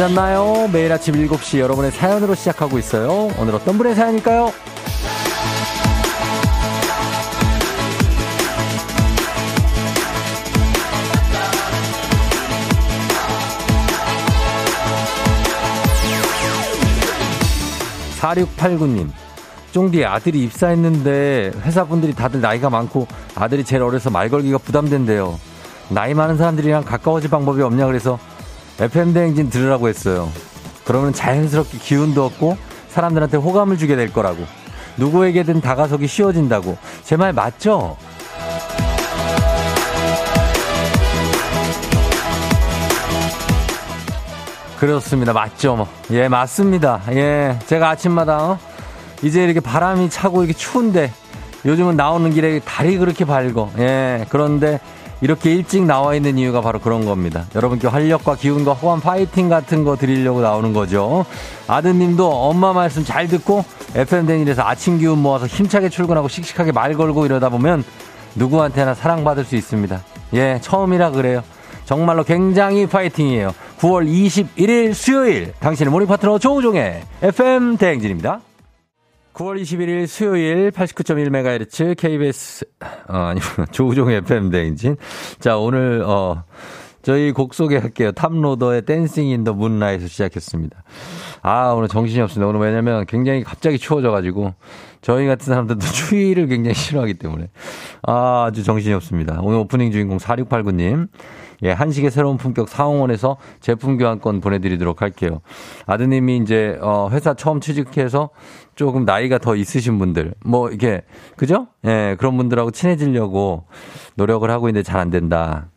잘 잤나요? 매일 아침 7시 여러분의 사연으로 시작하고 있어요. 오늘 어떤 분의 사연일까요? 4689님. 쫑디 아들이 입사했는데 회사분들이 다들 나이가 많고 아들이 제일 어려서 말 걸기가 부담된대요. 나이 많은 사람들이랑 가까워질 방법이 없냐 그래서 FM 대행진 들으라고 했어요. 그러면 자연스럽게 기운도 얻고 사람들한테 호감을 주게 될 거라고. 누구에게든 다가서기 쉬워진다고. 제 말 맞죠? 그렇습니다. 맞죠? 뭐. 예, 맞습니다. 예, 제가 아침마다 어? 이제 이렇게 바람이 차고 이렇게 추운데 요즘은 나오는 길에 달이 그렇게 밝어. 예, 그런데 이렇게 일찍 나와 있는 이유가 바로 그런 겁니다. 여러분께 활력과 기운과 호감 파이팅 같은 거 드리려고 나오는 거죠. 아드님도 엄마 말씀 잘 듣고 FM 대행진에서 아침 기운 모아서 힘차게 출근하고 씩씩하게 말 걸고 이러다 보면 누구한테나 사랑받을 수 있습니다. 예, 처음이라 그래요. 정말로 굉장히 파이팅이에요. 9월 21일 수요일 당신의 morning 파트너 조우종의 FM 대행진입니다. 9월 21일 수요일 89.1MHz KBS, 어, 아니, 조우종의 FM 대행진. 자, 오늘, 어, 저희 곡 소개할게요. Toploader의 Dancing in the Moonlight 시작했습니다. 아, 오늘 정신이 없습니다. 오늘 왜냐면 굉장히 갑자기 추워져가지고 저희 같은 사람들도 추위를 굉장히 싫어하기 때문에 아, 아주 정신이 없습니다. 오늘 오프닝 주인공 4689님. 예, 한식의 새로운 품격 사홍원에서 제품 교환권 보내드리도록 할게요. 아드님이 이제, 어, 회사 처음 취직해서 조금 나이가 더 있으신 분들, 뭐, 이게, 그죠? 예, 그런 분들하고 친해지려고 노력을 하고 있는데 잘 안 된다.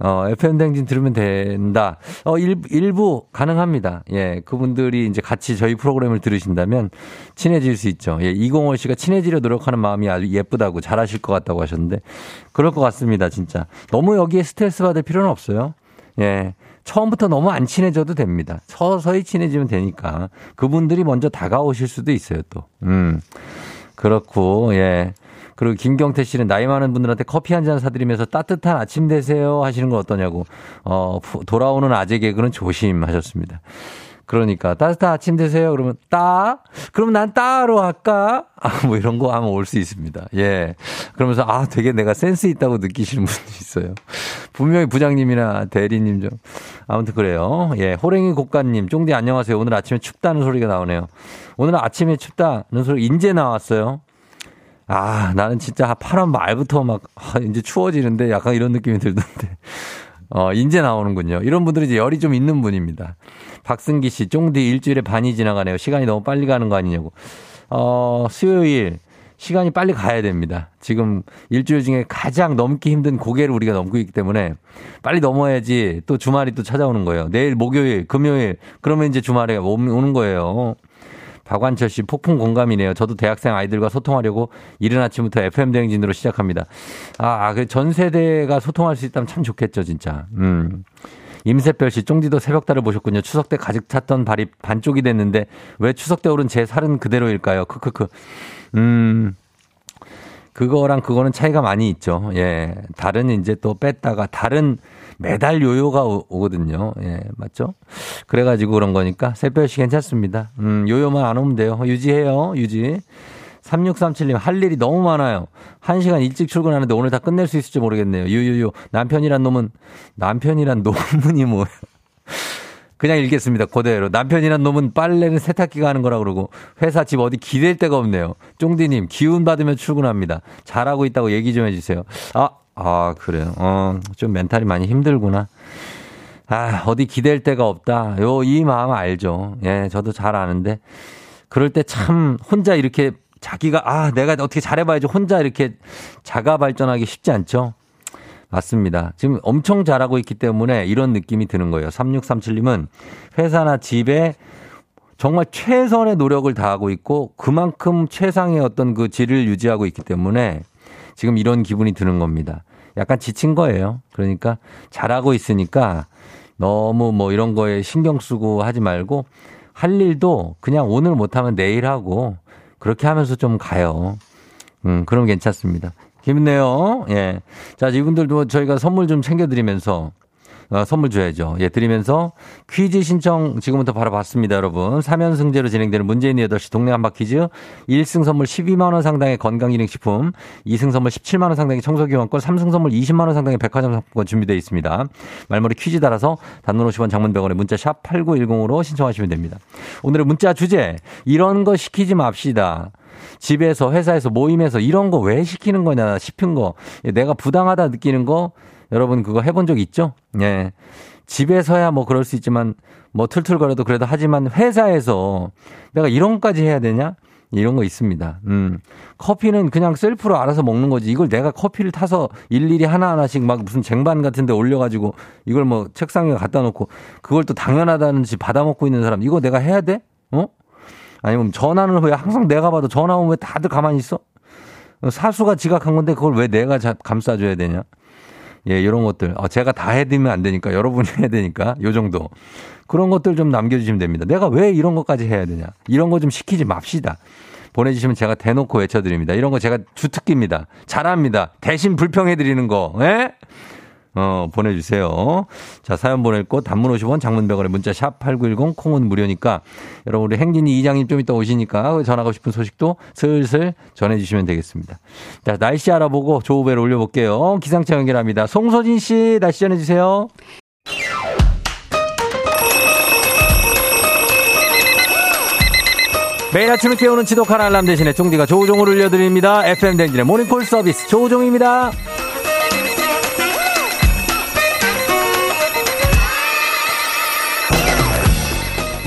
어, FM 댕진 들으면 된다. 어, 일, 일부 가능합니다. 예, 그분들이 이제 같이 저희 프로그램을 들으신다면 친해질 수 있죠. 예, 이공월 씨가 친해지려 노력하는 마음이 아주 예쁘다고 잘하실 것 같다고 하셨는데 그럴 것 같습니다, 진짜. 너무 여기에 스트레스 받을 필요는 없어요. 예. 처음부터 너무 안 친해져도 됩니다. 서서히 친해지면 되니까. 그분들이 먼저 다가오실 수도 있어요, 또. 음. 그렇고, 예. 그리고 김경태 씨는 나이 많은 분들한테 커피 한 잔 사드리면서 따뜻한 아침 되세요 하시는 건 어떠냐고. 어, 돌아오는 아재 개그는 조심하셨습니다. 그러니까 따뜻한 아침 되세요. 그러면 따? 그럼 난 따로 할까? 아, 뭐 이런 거 하면 올 수 있습니다. 예. 그러면서 아, 되게 내가 센스 있다고 느끼시는 분도 있어요. 분명히 부장님이나 대리님 좀. 아무튼 그래요. 예. 호랭이 곡가님, 쫑디 안녕하세요. 오늘 아침에 춥다는 소리가 나오네요. 오늘 아침에 춥다는 소리 인제 나왔어요. 아, 나는 진짜 8월 말부터 막, 아, 이제 추워지는데 약간 이런 느낌이 들던데. 어, 인제 나오는군요. 이런 분들이 이제 열이 좀 있는 분입니다. 박승기 씨, 쫑디 일주일에 반이 지나가네요. 시간이 너무 빨리 가는 거 아니냐고. 어, 수요일, 시간이 빨리 가야 됩니다. 지금 일주일 중에 가장 넘기 힘든 고개를 우리가 넘고 있기 때문에 빨리 넘어야지 또 주말이 또 찾아오는 거예요. 내일 목요일, 금요일, 그러면 이제 주말에 오는 거예요. 박완철 씨 폭풍 공감이네요. 저도 대학생 아이들과 소통하려고 이른 아침부터 FM 대행진으로 시작합니다. 아, 그전 세대가 소통할 수 있다면 참 좋겠죠, 진짜. 음. 임세별 씨, 쫑디도 새벽달을 보셨군요. 추석 때 가득 찼던 발이 반쪽이 됐는데 왜 추석 때 오른 제 살은 그대로일까요? 크크크. 음. 그거랑 그거는 차이가 많이 있죠. 예. 다른 이제 또 뺐다가 다른 매달 요요가 오, 거든요 예, 맞죠? 그래가지고 그런 거니까 새별시 괜찮습니다. 음, 요요만 안 오면 돼요. 유지해요, 유지. 3637님, 할 일이 너무 많아요. 한 시간 일찍 출근하는데 오늘 다 끝낼 수 있을지 모르겠네요. 유유유. 남편이란 놈은, 남편이란 놈은이 뭐예요? 그냥 읽겠습니다. 그대로. 남편이란 놈은 빨래는 세탁기가 하는 거라 그러고 회사 집 어디 기댈 데가 없네요. 쫑디님, 기운 받으면 출근합니다. 잘하고 있다고 얘기 좀 해주세요. 아, 아, 그래요. 어, 좀 멘탈이 많이 힘들구나. 아, 어디 기댈 데가 없다. 요, 이 마음 알죠. 예, 저도 잘 아는데. 그럴 때 참 혼자 이렇게 자기가, 아, 내가 어떻게 잘해봐야지 혼자 이렇게 자가 발전하기 쉽지 않죠? 맞습니다. 지금 엄청 잘하고 있기 때문에 이런 느낌이 드는 거예요. 3637님은 회사나 집에 정말 최선의 노력을 다하고 있고 그만큼 최상의 어떤 그 질을 유지하고 있기 때문에 지금 이런 기분이 드는 겁니다. 약간 지친 거예요. 그러니까 잘하고 있으니까 너무 뭐 이런 거에 신경 쓰고 하지 말고 할 일도 그냥 오늘 못하면 내일 하고 그렇게 하면서 좀 가요. 음, 그럼 괜찮습니다. 힘내요. 예. 자, 이분들도 저희가 선물 좀 챙겨드리면서 어, 선물 줘야죠. 예, 드리면서 퀴즈 신청 지금부터 바로 받습니다, 여러분. 3연승제로 진행되는 문재인 8시 동네 한바 퀴즈. 1승 선물 12만원 상당의 건강기능식품, 2승 선물 17만원 상당의 청소기원권, 3승 선물 20만원 상당의 백화점 상품권 준비되어 있습니다. 말머리 퀴즈 따라서 단문 50원 장문 100원에 문자 샵 8910으로 신청하시면 됩니다. 오늘의 문자 주제, 이런 거 시키지 맙시다. 집에서, 회사에서, 모임에서 이런 거 왜 시키는 거냐 싶은 거, 예, 내가 부당하다 느끼는 거, 여러분 그거 해본 적 있죠? 예. 집에서야 뭐 그럴 수 있지만 뭐 툴툴거려도 그래도 하지만 회사에서 내가 이런 것까지 해야 되냐? 이런 거 있습니다. 음. 커피는 그냥 셀프로 알아서 먹는 거지. 이걸 내가 커피를 타서 일일이 하나하나씩 막 무슨 쟁반 같은 데 올려가지고 이걸 뭐 책상에 갖다 놓고 그걸 또 당연하다는 지 받아 먹고 있는 사람. 이거 내가 해야 돼? 어? 아니면 전화는 왜 항상 내가 봐도 전화 오면 왜 다들 가만히 있어? 사수가 지각한 건데 그걸 왜 내가 감싸줘야 되냐? 예, 이런 것들. 어, 제가 다 해드리면 안 되니까 여러분이 해야 되니까 요 정도. 그런 것들 좀 남겨주시면 됩니다. 내가 왜 이런 것까지 해야 되냐? 이런 거 좀 시키지 맙시다. 보내주시면 제가 대놓고 외쳐드립니다. 이런 거 제가 주특기입니다. 잘합니다. 대신 불평해드리는 거. 예? 어, 보내주세요. 자, 사연 보낼 곳 단문 50원 장문 100원에 문자 샵 8910 콩은 무료니까 여러분 우리 행진이 이장님 좀 이따 오시니까 전하고 싶은 소식도 슬슬 전해주시면 되겠습니다. 자, 날씨 알아보고 조우배를 올려볼게요. 기상청 연결합니다. 송소진 씨 날씨 전해주세요. 매일 아침을 깨우는 지독한 알람 대신에 종디가 조우종을 울려드립니다. FM 댕진의 모닝콜 서비스 조우종입니다.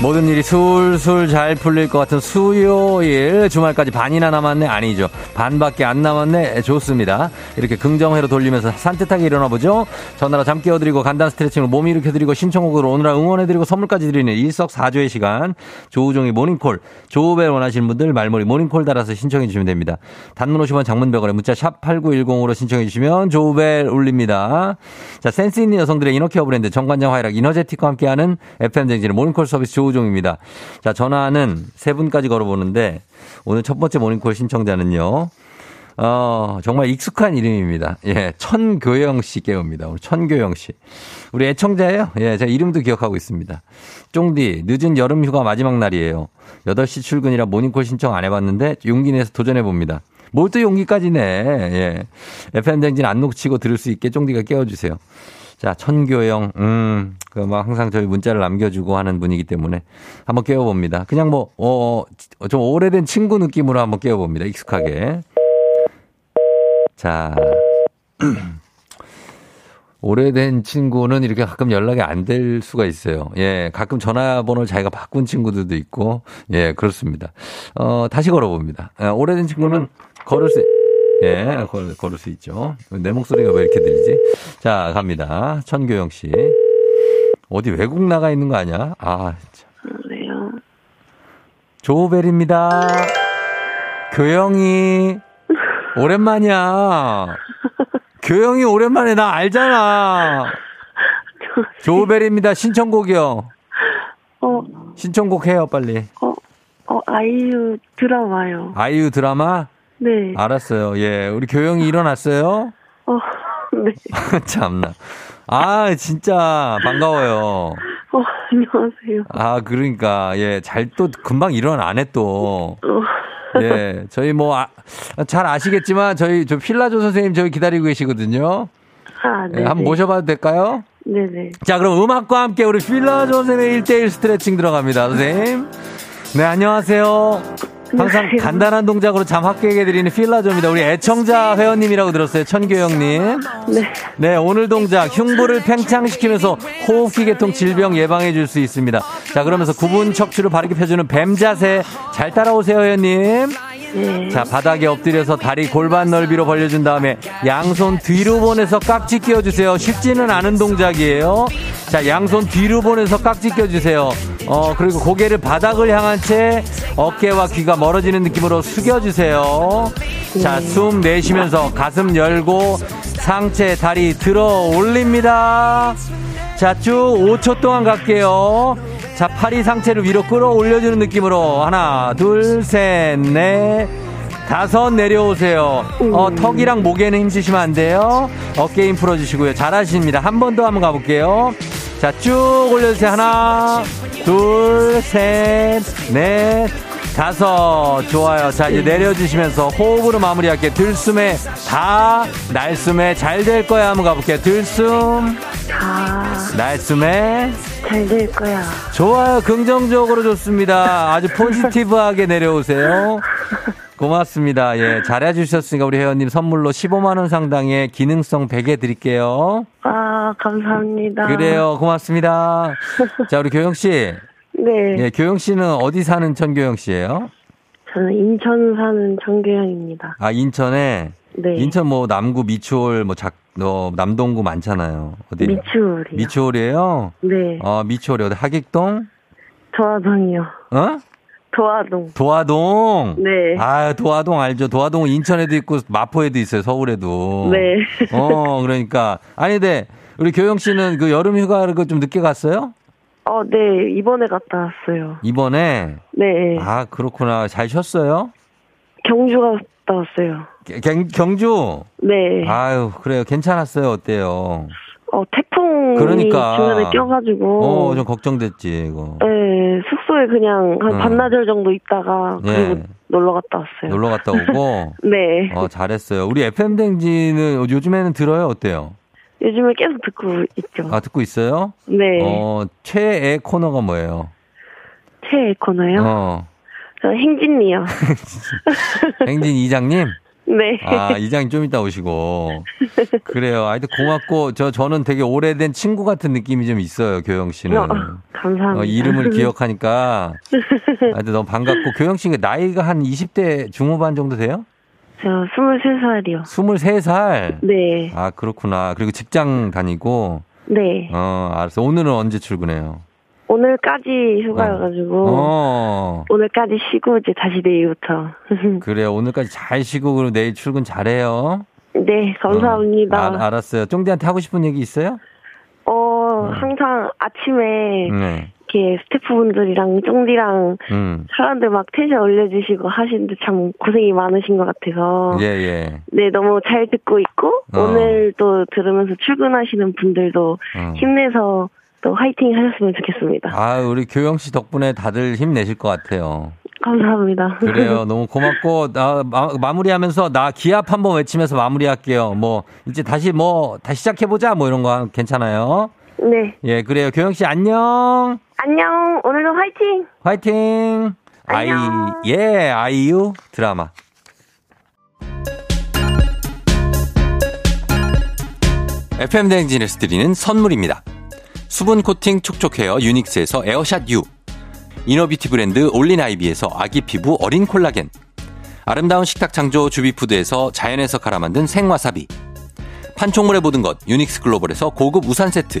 모든 일이 술술 잘 풀릴 것 같은 수요일 주말까지 반이나 남았네. 아니죠. 반밖에 안 남았네. 좋습니다. 이렇게 긍정회로 돌리면서 산뜻하게 일어나 보죠. 전화로 잠 깨워드리고 간단 스트레칭으로 몸 일으켜드리고 신청곡으로 오늘 응원해드리고 선물까지 드리는 일석사조의 시간. 조우종의 모닝콜. 조우벨 원하시는 분들 말머리 모닝콜 달아서 신청해 주시면 됩니다. 단문 50원 장문 100원에 문자 샵 8910으로 신청해 주시면 조우벨 울립니다. 자 센스 있는 여성들의 inner care 브랜드 정관장 화이락 이너제틱과 함께하는 FM대행진의 모닝콜 서비스 조우 조우종입니다. 자, 전화는 세 분까지 걸어보는데 오늘 첫 번째 모닝콜 신청자는요. 어, 정말 익숙한 이름입니다. 예, 천교영 씨 깨웁니다. 우리 천교영 씨. 우리 애청자예요. 예, 제가 이름도 기억하고 있습니다. 쫑디, 늦은 여름 휴가 마지막 날이에요. 8시 출근이라 모닝콜 신청 안 해봤는데 용기 내서 도전해봅니다. 뭘 또 용기까지네. 예. FM댕진 안 놓치고 들을 수 있게 쫑디가 깨워주세요. 자, 천교영, 음, 그, 막 항상 저희 문자를 남겨주고 하는 분이기 때문에 한번 깨워봅니다. 그냥 뭐, 어, 좀 오래된 친구 느낌으로 한번 깨워봅니다. 익숙하게. 자. 오래된 친구는 이렇게 가끔 연락이 안 될 수가 있어요. 예, 가끔 전화번호를 자기가 바꾼 친구들도 있고, 예, 그렇습니다. 어, 다시 걸어봅니다. 예, 오래된 친구는 걸을 수, 예, 걸, 걸을 수 있죠. 내 목소리가 왜 이렇게 들리지? 자, 갑니다. 천교영 씨. 어디 외국 나가 있는 거 아니야? 아, 진짜. 왜요? 조벨입니다. 교영이. 오랜만이야. 교영이 오랜만에 나 알잖아. 조벨입니다. 신청곡이요. 어. 신청곡 해요, 빨리. 어, 어, 아이유 드라마요. 아이유 드라마? 네. 알았어요. 예. 우리 교영이 일어났어요? 어, 네. 참나. 아, 진짜 반가워요. 어, 안녕하세요. 아, 그러니까, 예. 잘 또 금방 일어나네 또. 어. 예. 저희 뭐, 아, 잘 아시겠지만 저희 저 필라조 선생님 저희 기다리고 계시거든요. 아, 네. 예, 한번 모셔봐도 될까요? 네네. 자, 그럼 음악과 함께 우리 필라조 선생님의 1대1 스트레칭 들어갑니다, 선생님. 네, 안녕하세요. 항상 간단한 동작으로 잠 확 깨게 드리는 필라조입니다. 우리 애청자 회원님이라고 들었어요. 천교영님. 네. 네, 오늘 동작 흉부를 팽창시키면서 호흡기 계통 질병 예방해 줄 수 있습니다. 자, 그러면서 구분 척추를 바르게 펴주는 뱀 자세 잘 따라오세요, 회원님. 네. 자, 바닥에 엎드려서 다리 골반 넓이로 벌려준 다음에 양손 뒤로 보내서 깍지 끼워주세요. 쉽지는 않은 동작이에요. 자, 양손 뒤로 보내서 깍지 껴주세요. 어, 그리고 고개를 바닥을 향한 채 어깨와 귀가 멀어지는 느낌으로 숙여주세요. 자, 숨 내쉬면서 가슴 열고 상체 다리 들어 올립니다. 자, 쭉 5초 동안 갈게요. 자, 팔이 상체를 위로 끌어 올려주는 느낌으로 하나, 둘, 셋, 넷, 다섯 내려오세요. 어, 턱이랑 목에는 힘주시면 안 돼요. 어깨 힘 풀어주시고요. 잘하십니다. 한 번 더 한번 가볼게요. 자, 쭉 올려주세요. 하나, 둘, 셋, 넷, 다섯. 좋아요. 자, 이제 내려주시면서 호흡으로 마무리할게요. 들숨에 다, 날숨에 잘 될 거야. 한번 가볼게요. 들숨, 다, 날숨에 잘 될 거야. 좋아요. 긍정적으로 좋습니다. 아주 포지티브하게 내려오세요. 고맙습니다. 예, 잘해주셨으니까 우리 회원님 선물로 15만 원 상당의 기능성 베개 드릴게요. 아, 감사합니다. 그래요. 고맙습니다. 자, 우리 교영 씨. 네. 예, 교영 씨는 어디 사는 전교영 씨예요 저는 인천 사는 정교영입니다. 아, 인천에? 네. 인천 뭐 남구 미추홀 뭐 작, 너 남동구 많잖아요. 어디? 미추홀이요. 미추홀이에요? 네. 어, 미추홀이 어디? 하객동? 도화동이요. 어? 도화동. 도화동. 네. 아, 도화동 알죠. 도화동은 인천에도 있고 마포에도 있어요. 서울에도. 네. 어, 그러니까 아니 근데 우리 교영 씨는 그 여름 휴가를 그좀 늦게 갔어요? 어, 네. 이번에 갔다 왔어요. 이번에 네. 아, 그렇구나. 잘 쉬었어요? 경주 갔다 왔어요. 경, 경주. 네. 아유, 그래요. 괜찮았어요. 어때요? 어, 태풍이 그러니까. 중간에 껴가지고. 어, 좀 걱정됐지, 이거. 네, 숙소에 그냥 한 응. 반나절 정도 있다가 예. 그리고 놀러 갔다 왔어요. 놀러 갔다 오고 네. 어, 잘했어요. 우리 FM 댕지는 요즘에는 들어요? 어때요? 요즘에 계속 듣고 있죠. 아, 듣고 있어요? 네. 어, 최애 코너가 뭐예요? 최애 코너요? 어. 저 행진이요. 행진 이장님? 네. 아, 이장님 좀 이따 오시고. 그래요. 하여튼 고맙고, 저, 저는 되게 오래된 친구 같은 느낌이 좀 있어요, 교영 씨는. 어, 감사합니다. 어, 이름을 기억하니까. 하여튼 너무 반갑고, 교영 씨가 나이가 한 20대 중후반 정도 돼요? 저 23살이요. 23살? 네. 아, 그렇구나. 그리고 직장 다니고, 네. 어, 알았어. 오늘은 언제 출근해요? 오늘까지 휴가여가지고 어, 오늘까지 쉬고 이제 다시 내일부터. 그래요. 오늘까지 잘 쉬고, 그리고 내일 출근 잘해요. 네, 감사합니다. 어, 알, 알았어요. 쫑디한테 하고 싶은 얘기 있어요? 어, 항상 아침에 네. 이렇게 스태프분들이랑 쫑디랑 음. 사람들 막 텐션 올려주시고 하시는데 참 고생이 많으신 것 같아서. 예, 예. 네, 너무 잘 듣고 있고, 어. 오늘 또 들으면서 출근하시는 분들도 어. 힘내서 또 화이팅 하셨으면 좋겠습니다. 아, 우리 교영 씨 덕분에 다들 힘내실 것 같아요. 감사합니다. 그래요. 너무 고맙고, 나, 마, 무리하면서나 기합 한번 외치면서 마무리할게요. 뭐, 이제 다시 뭐, 다시 시작해 보자. 뭐 이런 거 괜찮아요. 네. 예, 그래요. 교영 씨 안녕. 안녕. 오늘도 화이팅! 화이팅! 아이. 예, 아이유 드라마. FM 대행진에서 드리는 선물입니다. 수분 코팅 촉촉 헤어 유닉스에서 에어샷 U. inner beauty 브랜드 올린 아이비에서 아기 피부 어린 콜라겐. 아름다운 식탁 창조 주비푸드에서 자연에서 갈아 만든 생와사비. 판촉물의 모든 것 유닉스 글로벌에서 고급 우산 세트.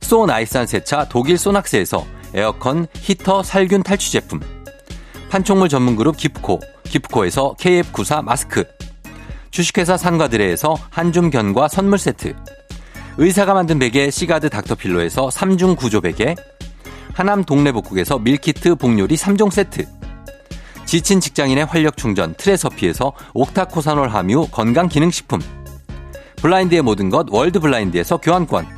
소 나이산 세차 독일 소낙스에서 에어컨 히터 살균 탈취 제품. 판촉물 전문 그룹 기프코. 기프코에서 KF94 마스크. 주식회사 산과드레에서 한줌 견과 선물 세트. 의사가 만든 베개 시가드 닥터필로에서 3중 구조 베개. 하남 동네복국에서 밀키트 복요리 3종 세트. 지친 직장인의 활력 충전 트레서피에서 옥타코사놀 함유 건강기능식품. 블라인드의 모든 것 월드 블라인드에서 교환권.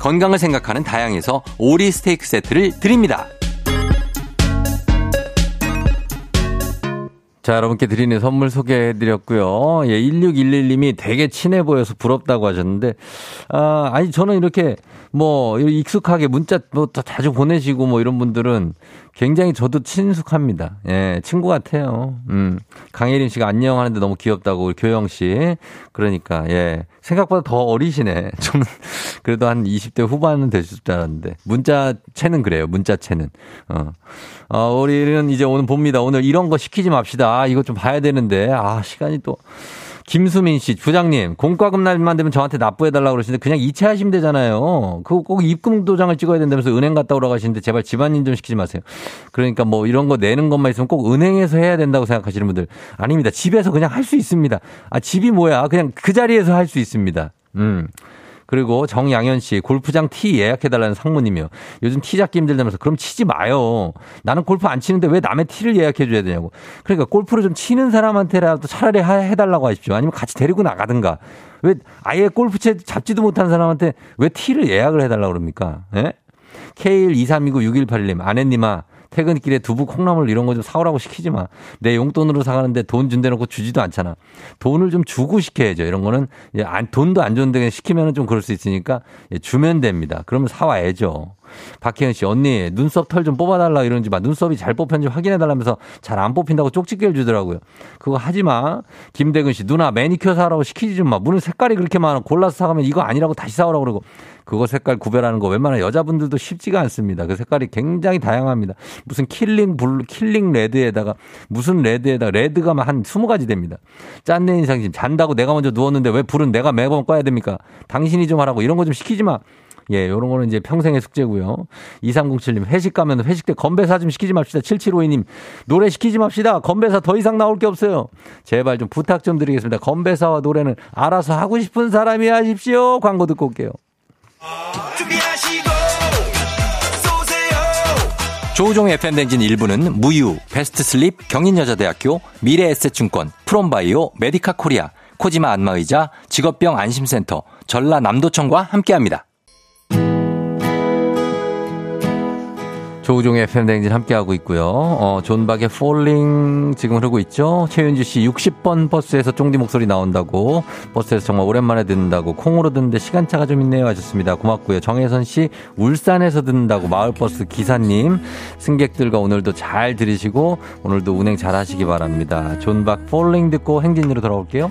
건강을 생각하는 다양에서 오리 스테이크 세트를 드립니다. 자, 여러분께 드리는 선물 소개해 드렸고요. 예, 1611님이 되게 친해 보여서 부럽다고 하셨는데, 아, 아니, 저는 이렇게 뭐, 익숙하게 문자 뭐 자주 보내시고 뭐 이런 분들은 굉장히 저도 친숙합니다. 예, 친구 같아요. 음. 강예린 씨가 안녕 하는데 너무 귀엽다고 우리 교영 씨. 그러니까, 예. 생각보다 더 어리시네. 좀, 그래도 한 20대 후반은 되실 줄 알았는데. 문자채는 그래요. 문자채는. 어. 어, 우리는 이제 오늘 봅니다. 오늘 이런 거 시키지 맙시다. 이거 좀 봐야 되는데. 아, 시간이 또. 김수민 씨, 부장님, 공과금 날만 되면 저한테 납부해달라고 그러시는데 그냥 이체하시면 되잖아요. 그거 꼭 입금 도장을 찍어야 된다면서 은행 갔다 오라고 하시는데 제발 집안일 좀 시키지 마세요. 그러니까 뭐 이런 거 내는 것만 있으면 꼭 은행에서 해야 된다고 생각하시는 분들 아닙니다. 집에서 그냥 할 수 있습니다. 아, 집이 뭐야. 그냥 그 자리에서 할 수 있습니다. 음. 그리고 정양현 씨 골프장 티 예약해달라는 상무님이요. 요즘 티 잡기 힘들다면서 그럼 치지 마요. 나는 골프 안 치는데 왜 남의 티를 예약해줘야 되냐고. 그러니까 골프를 좀 치는 사람한테라도 차라리 해달라고 하십시오. 아니면 같이 데리고 나가든가. 왜 아예 골프채 잡지도 못한 사람한테 왜 티를 예약을 해달라고 그럽니까? 예? K123296181님 아내님아 퇴근길에 두부 콩나물 이런 거 좀 사오라고 시키지 마. 내 용돈으로 사가는데 돈 준대놓고 주지도 않잖아. 돈을 좀 주고 시켜야죠. 이런 거는 돈도 안 좋은데 시키면은 좀 그럴 수 있으니까 주면 됩니다. 그러면 사와야죠. 박혜연 씨, 언니, 눈썹 털 좀 뽑아달라 이러는지 막 눈썹이 잘 뽑혔는지 확인해달라면서 잘 안 뽑힌다고 쪽집게를 주더라고요. 그거 하지 마. 김대근 씨, 누나 매니큐어 사라고 시키지 좀 마. 무슨 색깔이 그렇게 많아. 골라서 사가면 이거 아니라고 다시 사오라고 그러고. 그거 색깔 구별하는 거 웬만한 여자분들도 쉽지가 않습니다. 그 색깔이 굉장히 다양합니다. 무슨 킬링 블루, 킬링 레드에다가 무슨 레드에다가 레드가 한 20가지 됩니다. 짠내 인상심 잔다고 내가 먼저 누웠는데 왜 불은 내가 매번 꺼야 됩니까? 당신이 좀 하라고 이런 거 좀 시키지 마. 예, 요런 거는 이제 평생의 숙제고요. 2307님, 회식 가면 회식 때 건배사 좀 시키지 맙시다. 7752님, 노래 시키지 맙시다. 건배사 더 이상 나올 게 없어요. 제발 좀 부탁 좀 드리겠습니다. 건배사와 노래는 알아서 하고 싶은 사람이 하십시오. 광고 듣고 올게요. 조우종의 FM대행진 1부는 무유, 베스트슬립, 경인여자대학교, 미래에셋증권, 프롬바이오, 메디카 코리아, 코지마 안마의자, 직업병 안심센터, 전라남도청과 함께합니다. 조우종의 FM대행진 함께하고 있고요. 어, 존박의 Falling 지금 흐르고 있죠. 최윤주 씨 60번 버스에서 쫑디 목소리 나온다고 버스에서 정말 오랜만에 듣는다고 콩으로 듣는데 시간차가 좀 있네요 하셨습니다. 고맙고요. 정혜선 씨 울산에서 듣는다고 마을버스 기사님 승객들과 오늘도 잘 들으시고 오늘도 운행 잘 하시기 바랍니다. 존박 Falling 듣고 행진으로 돌아올게요.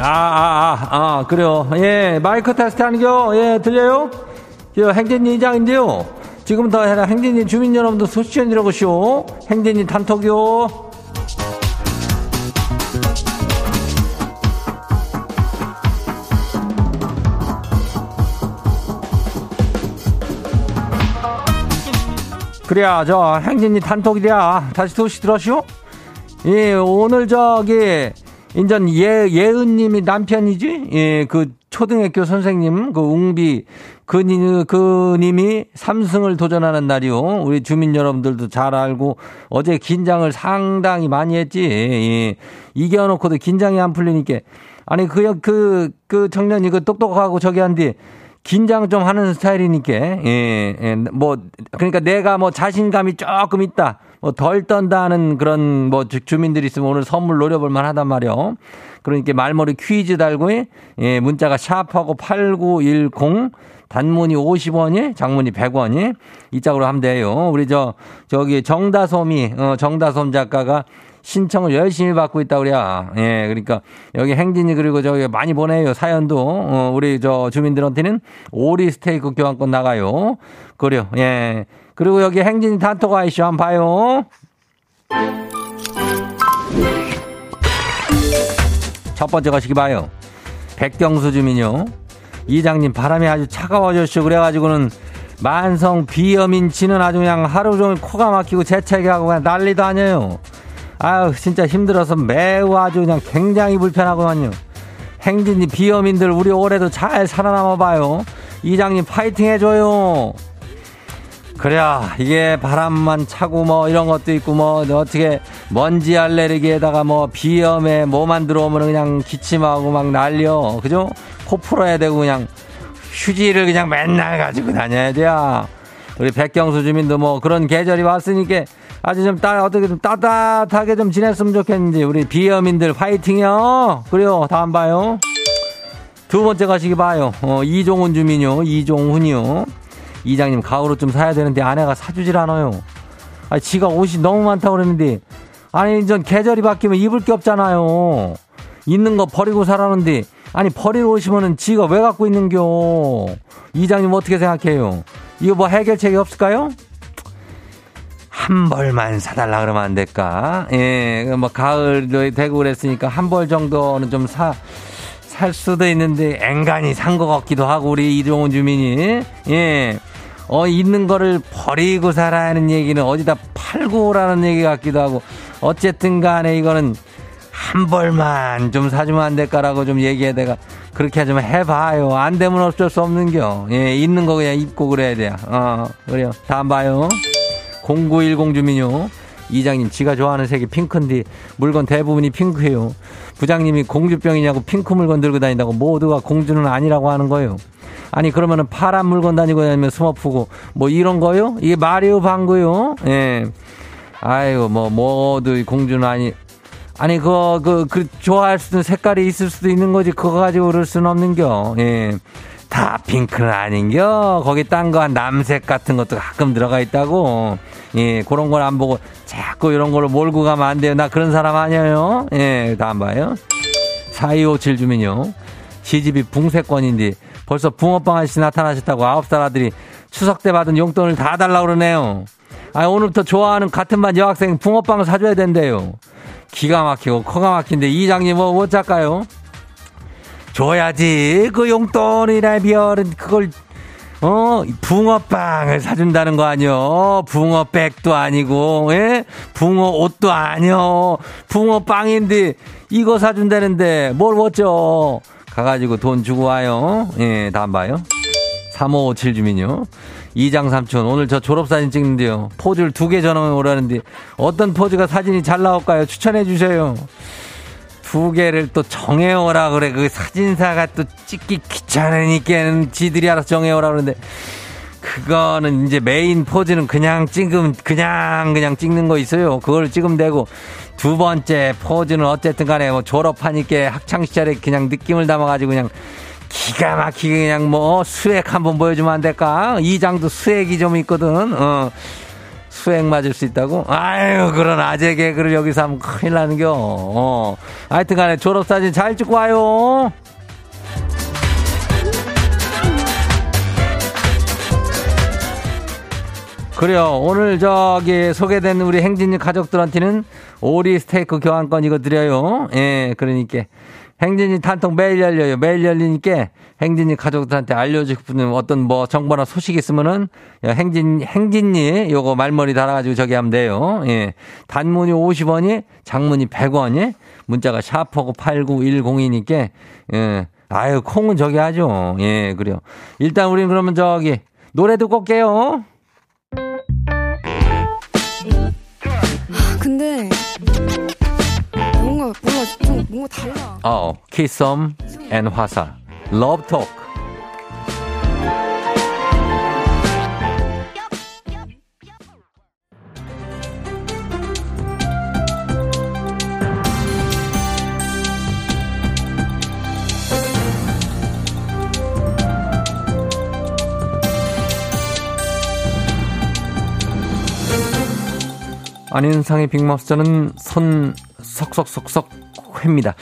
아, 아, 아, 아, 그래요. 예, 마이크 테스트 하는 겨? 예, 들려요? 저 행진이 이장인데요. 지금부터 해라. 행진이 주민 여러분들 소시전이라고 쇼. 행진이 단톡요. 그래야, 저, 행진이 단톡이랴. 다시 소식 들었쇼? 예, 오늘 저기, 인전 예, 예은님이 남편이지? 예, 그 초등학교 선생님, 그 웅비, 그, 그 님이 삼승을 도전하는 날이요. 우리 주민 여러분들도 잘 알고 어제 긴장을 상당히 많이 했지. 예. 이겨놓고도 긴장이 안 풀리니까. 아니, 그, 그, 그 청년이 그 똑똑하고 저기 한 뒤 긴장 좀 하는 스타일이니까, 예, 예, 뭐, 그러니까 내가 뭐 자신감이 조금 있다. 뭐 덜 떤다는 그런 뭐 주민들이 있으면 오늘 선물 노려볼 만 하단 말이요. 그러니까 말머리 퀴즈 달고 예, 문자가 샵하고 8910 단문이 50원이 장문이 100원이 이 짝으로 하면 돼요. 우리 저 저기 정다솜이 어 정다솜 작가가 신청을 열심히 받고 있다 그래야. 예, 그러니까 여기 행진이 그리고 저기 많이 보내요. 사연도 어 우리 저 주민들한테는 오리 스테이크 교환권 나가요. 그래요. 예. 그리고 여기 행진이 단톡 아이쇼 한번 봐요. 첫 번째 가시기 봐요. 백경수 주민요. 이장님 바람이 아주 차가워졌쇼. 그래가지고는 만성 비염인치는 아주 그냥 하루 종일 코가 막히고 재채기 하고 그냥 난리도 아니에요. 아유 진짜 힘들어서 매우 아주 그냥 굉장히 불편하고만요. 행진이 비염인들 우리 올해도 잘 살아남아 봐요. 이장님 파이팅 해줘요. 그래야 이게 바람만 차고 뭐 이런 것도 있고 뭐 어떻게 먼지 알레르기에다가 뭐 비염에 뭐만 들어오면 그냥 기침하고 막 날려 그죠? 코 풀어야 되고 그냥 휴지를 그냥 맨날 가지고 다녀야 돼요. 우리 백경수 주민도 뭐 그런 계절이 왔으니까 아주 좀 따, 어떻게 좀 따뜻하게 좀 지냈으면 좋겠는지 우리 비염인들 파이팅이요. 그래요. 다음 봐요. 두 번째 가시기 봐요. 어, 이종훈 주민요. 이종훈이요. 이장님 가을옷 좀 사야 되는데 아내가 사주질 않아요. 아, 지가 옷이 너무 많다고 그랬는데 아니 전 계절이 바뀌면 입을 게 없잖아요. 있는 거 버리고 살았는데 아니 버리러 오시면은 지가 왜 갖고 있는겨? 이장님 어떻게 생각해요? 이거 뭐 해결책이 없을까요? 한 벌만 사달라 그러면 안 될까? 예, 뭐 가을도 되고 그랬으니까 한 벌 정도는 좀 사. 살 수도 있는데 앵간히 산 것 같기도 하고 우리 이종훈 주민이 예. 어 있는 거를 버리고 살아야하는 얘기는 어디다 팔고 오라는 얘기 같기도 하고 어쨌든 간에 이거는 한 벌만 좀 사주면 안 될까라고 좀 얘기해 내가 그렇게 좀 해봐요. 안 되면 어쩔 수 없는겨. 예, 있는 거 그냥 입고 그래야 돼요. 어, 그래요. 다음 봐요. 0910 주민요. 이장님, 지가 좋아하는 색이 핑크인데 물건 대부분이 핑크예요. 부장님이 공주병이냐고 핑크 물건 들고 다닌다고 모두가 공주는 아니라고 하는 거예요. 아니 그러면은 파란 물건 다니고 다니면 스머프고 뭐 이런 거요? 이게 마리오 방구요? 예. 아이고 뭐 모두 공주는 아니 아니 그거 그, 그 좋아할 수도 색깔이 있을 수도 있는 거지 그거 가지고 그럴 수는 없는겨. 예. 다 핑크는 아닌겨. 거기 딴 거 한 남색 같은 것도 가끔 들어가 있다고. 예, 그런 걸 안 보고 자꾸 이런 걸로 몰고 가면 안 돼요. 나 그런 사람 아니에요. 예, 다음 봐요. 4257 주민요. 시집이 붕세권인데 벌써 붕어빵 아저씨 나타나셨다고 아홉 살 아들이 추석 때 받은 용돈을 다 달라고 그러네요. 아, 오늘부터 좋아하는 같은 반 여학생 붕어빵을 사줘야 된대요. 기가 막히고 커가 막힌데 이장님 뭐 어쩔까요? 줘야지. 그 용돈이나 비열은 그걸 어, 붕어빵을 사준다는 거 아니요. 붕어백도 아니고, 예? 붕어 옷도 아니요. 붕어빵인데, 이거 사준다는데, 뭘 어쩌. 가가지고 돈 주고 와요. 예, 다음 봐요. 3557 주민요. 이장 삼촌, 오늘 저 졸업사진 찍는데요. 포즈를 두 개 전화면 오라는데, 어떤 포즈가 사진이 잘 나올까요? 추천해 주세요. 두 개를 또 정해오라 그래. 그 사진사가 또 찍기 귀찮으니까 지들이 알아서 정해오라 그러는데 그거는 이제 메인 포즈는 그냥 찍으면 그냥 그냥 찍는 거 있어요. 그걸 찍으면 되고 두 번째 포즈는 어쨌든 간에 뭐 졸업하니까 학창 시절에 그냥 느낌을 담아 가지고 그냥 기가 막히게 그냥 뭐 수액 한번 보여주면 안 될까? 이 장도 수액이 좀 있거든. 어. 수액 맞을 수 있다고? 아유, 그런 아재 개그를 여기서 하면 큰일 나는겨. 어. 하여튼 간에 졸업사진 잘 찍고 와요. 그래요. 오늘 저기 소개된 우리 행진님 가족들한테는 오리 스테이크 교환권 이거 드려요. 예, 그러니까. 행진이 단통 매일 열려요. 매일 열리니까 행진이 가족들한테 알려주고 싶은 어떤 뭐 정보나 소식 있으면은 행진, 행진이 요거 말머리 달아가지고 저기 하면 돼요. 예. 단문이 50원이, 장문이 100원이, 문자가 샤퍼고 8910이니까, 예. 아유, 콩은 저기 하죠. 예, 그래요. 일단 우리는 그러면 저기 노래 듣고 올게요. 근데 뭔가 뭔가 좀 뭔가 달라. 어, 키썸 앤 화사. 러브톡. 안윤상의 빅마스터는 손 석석석석희입니다.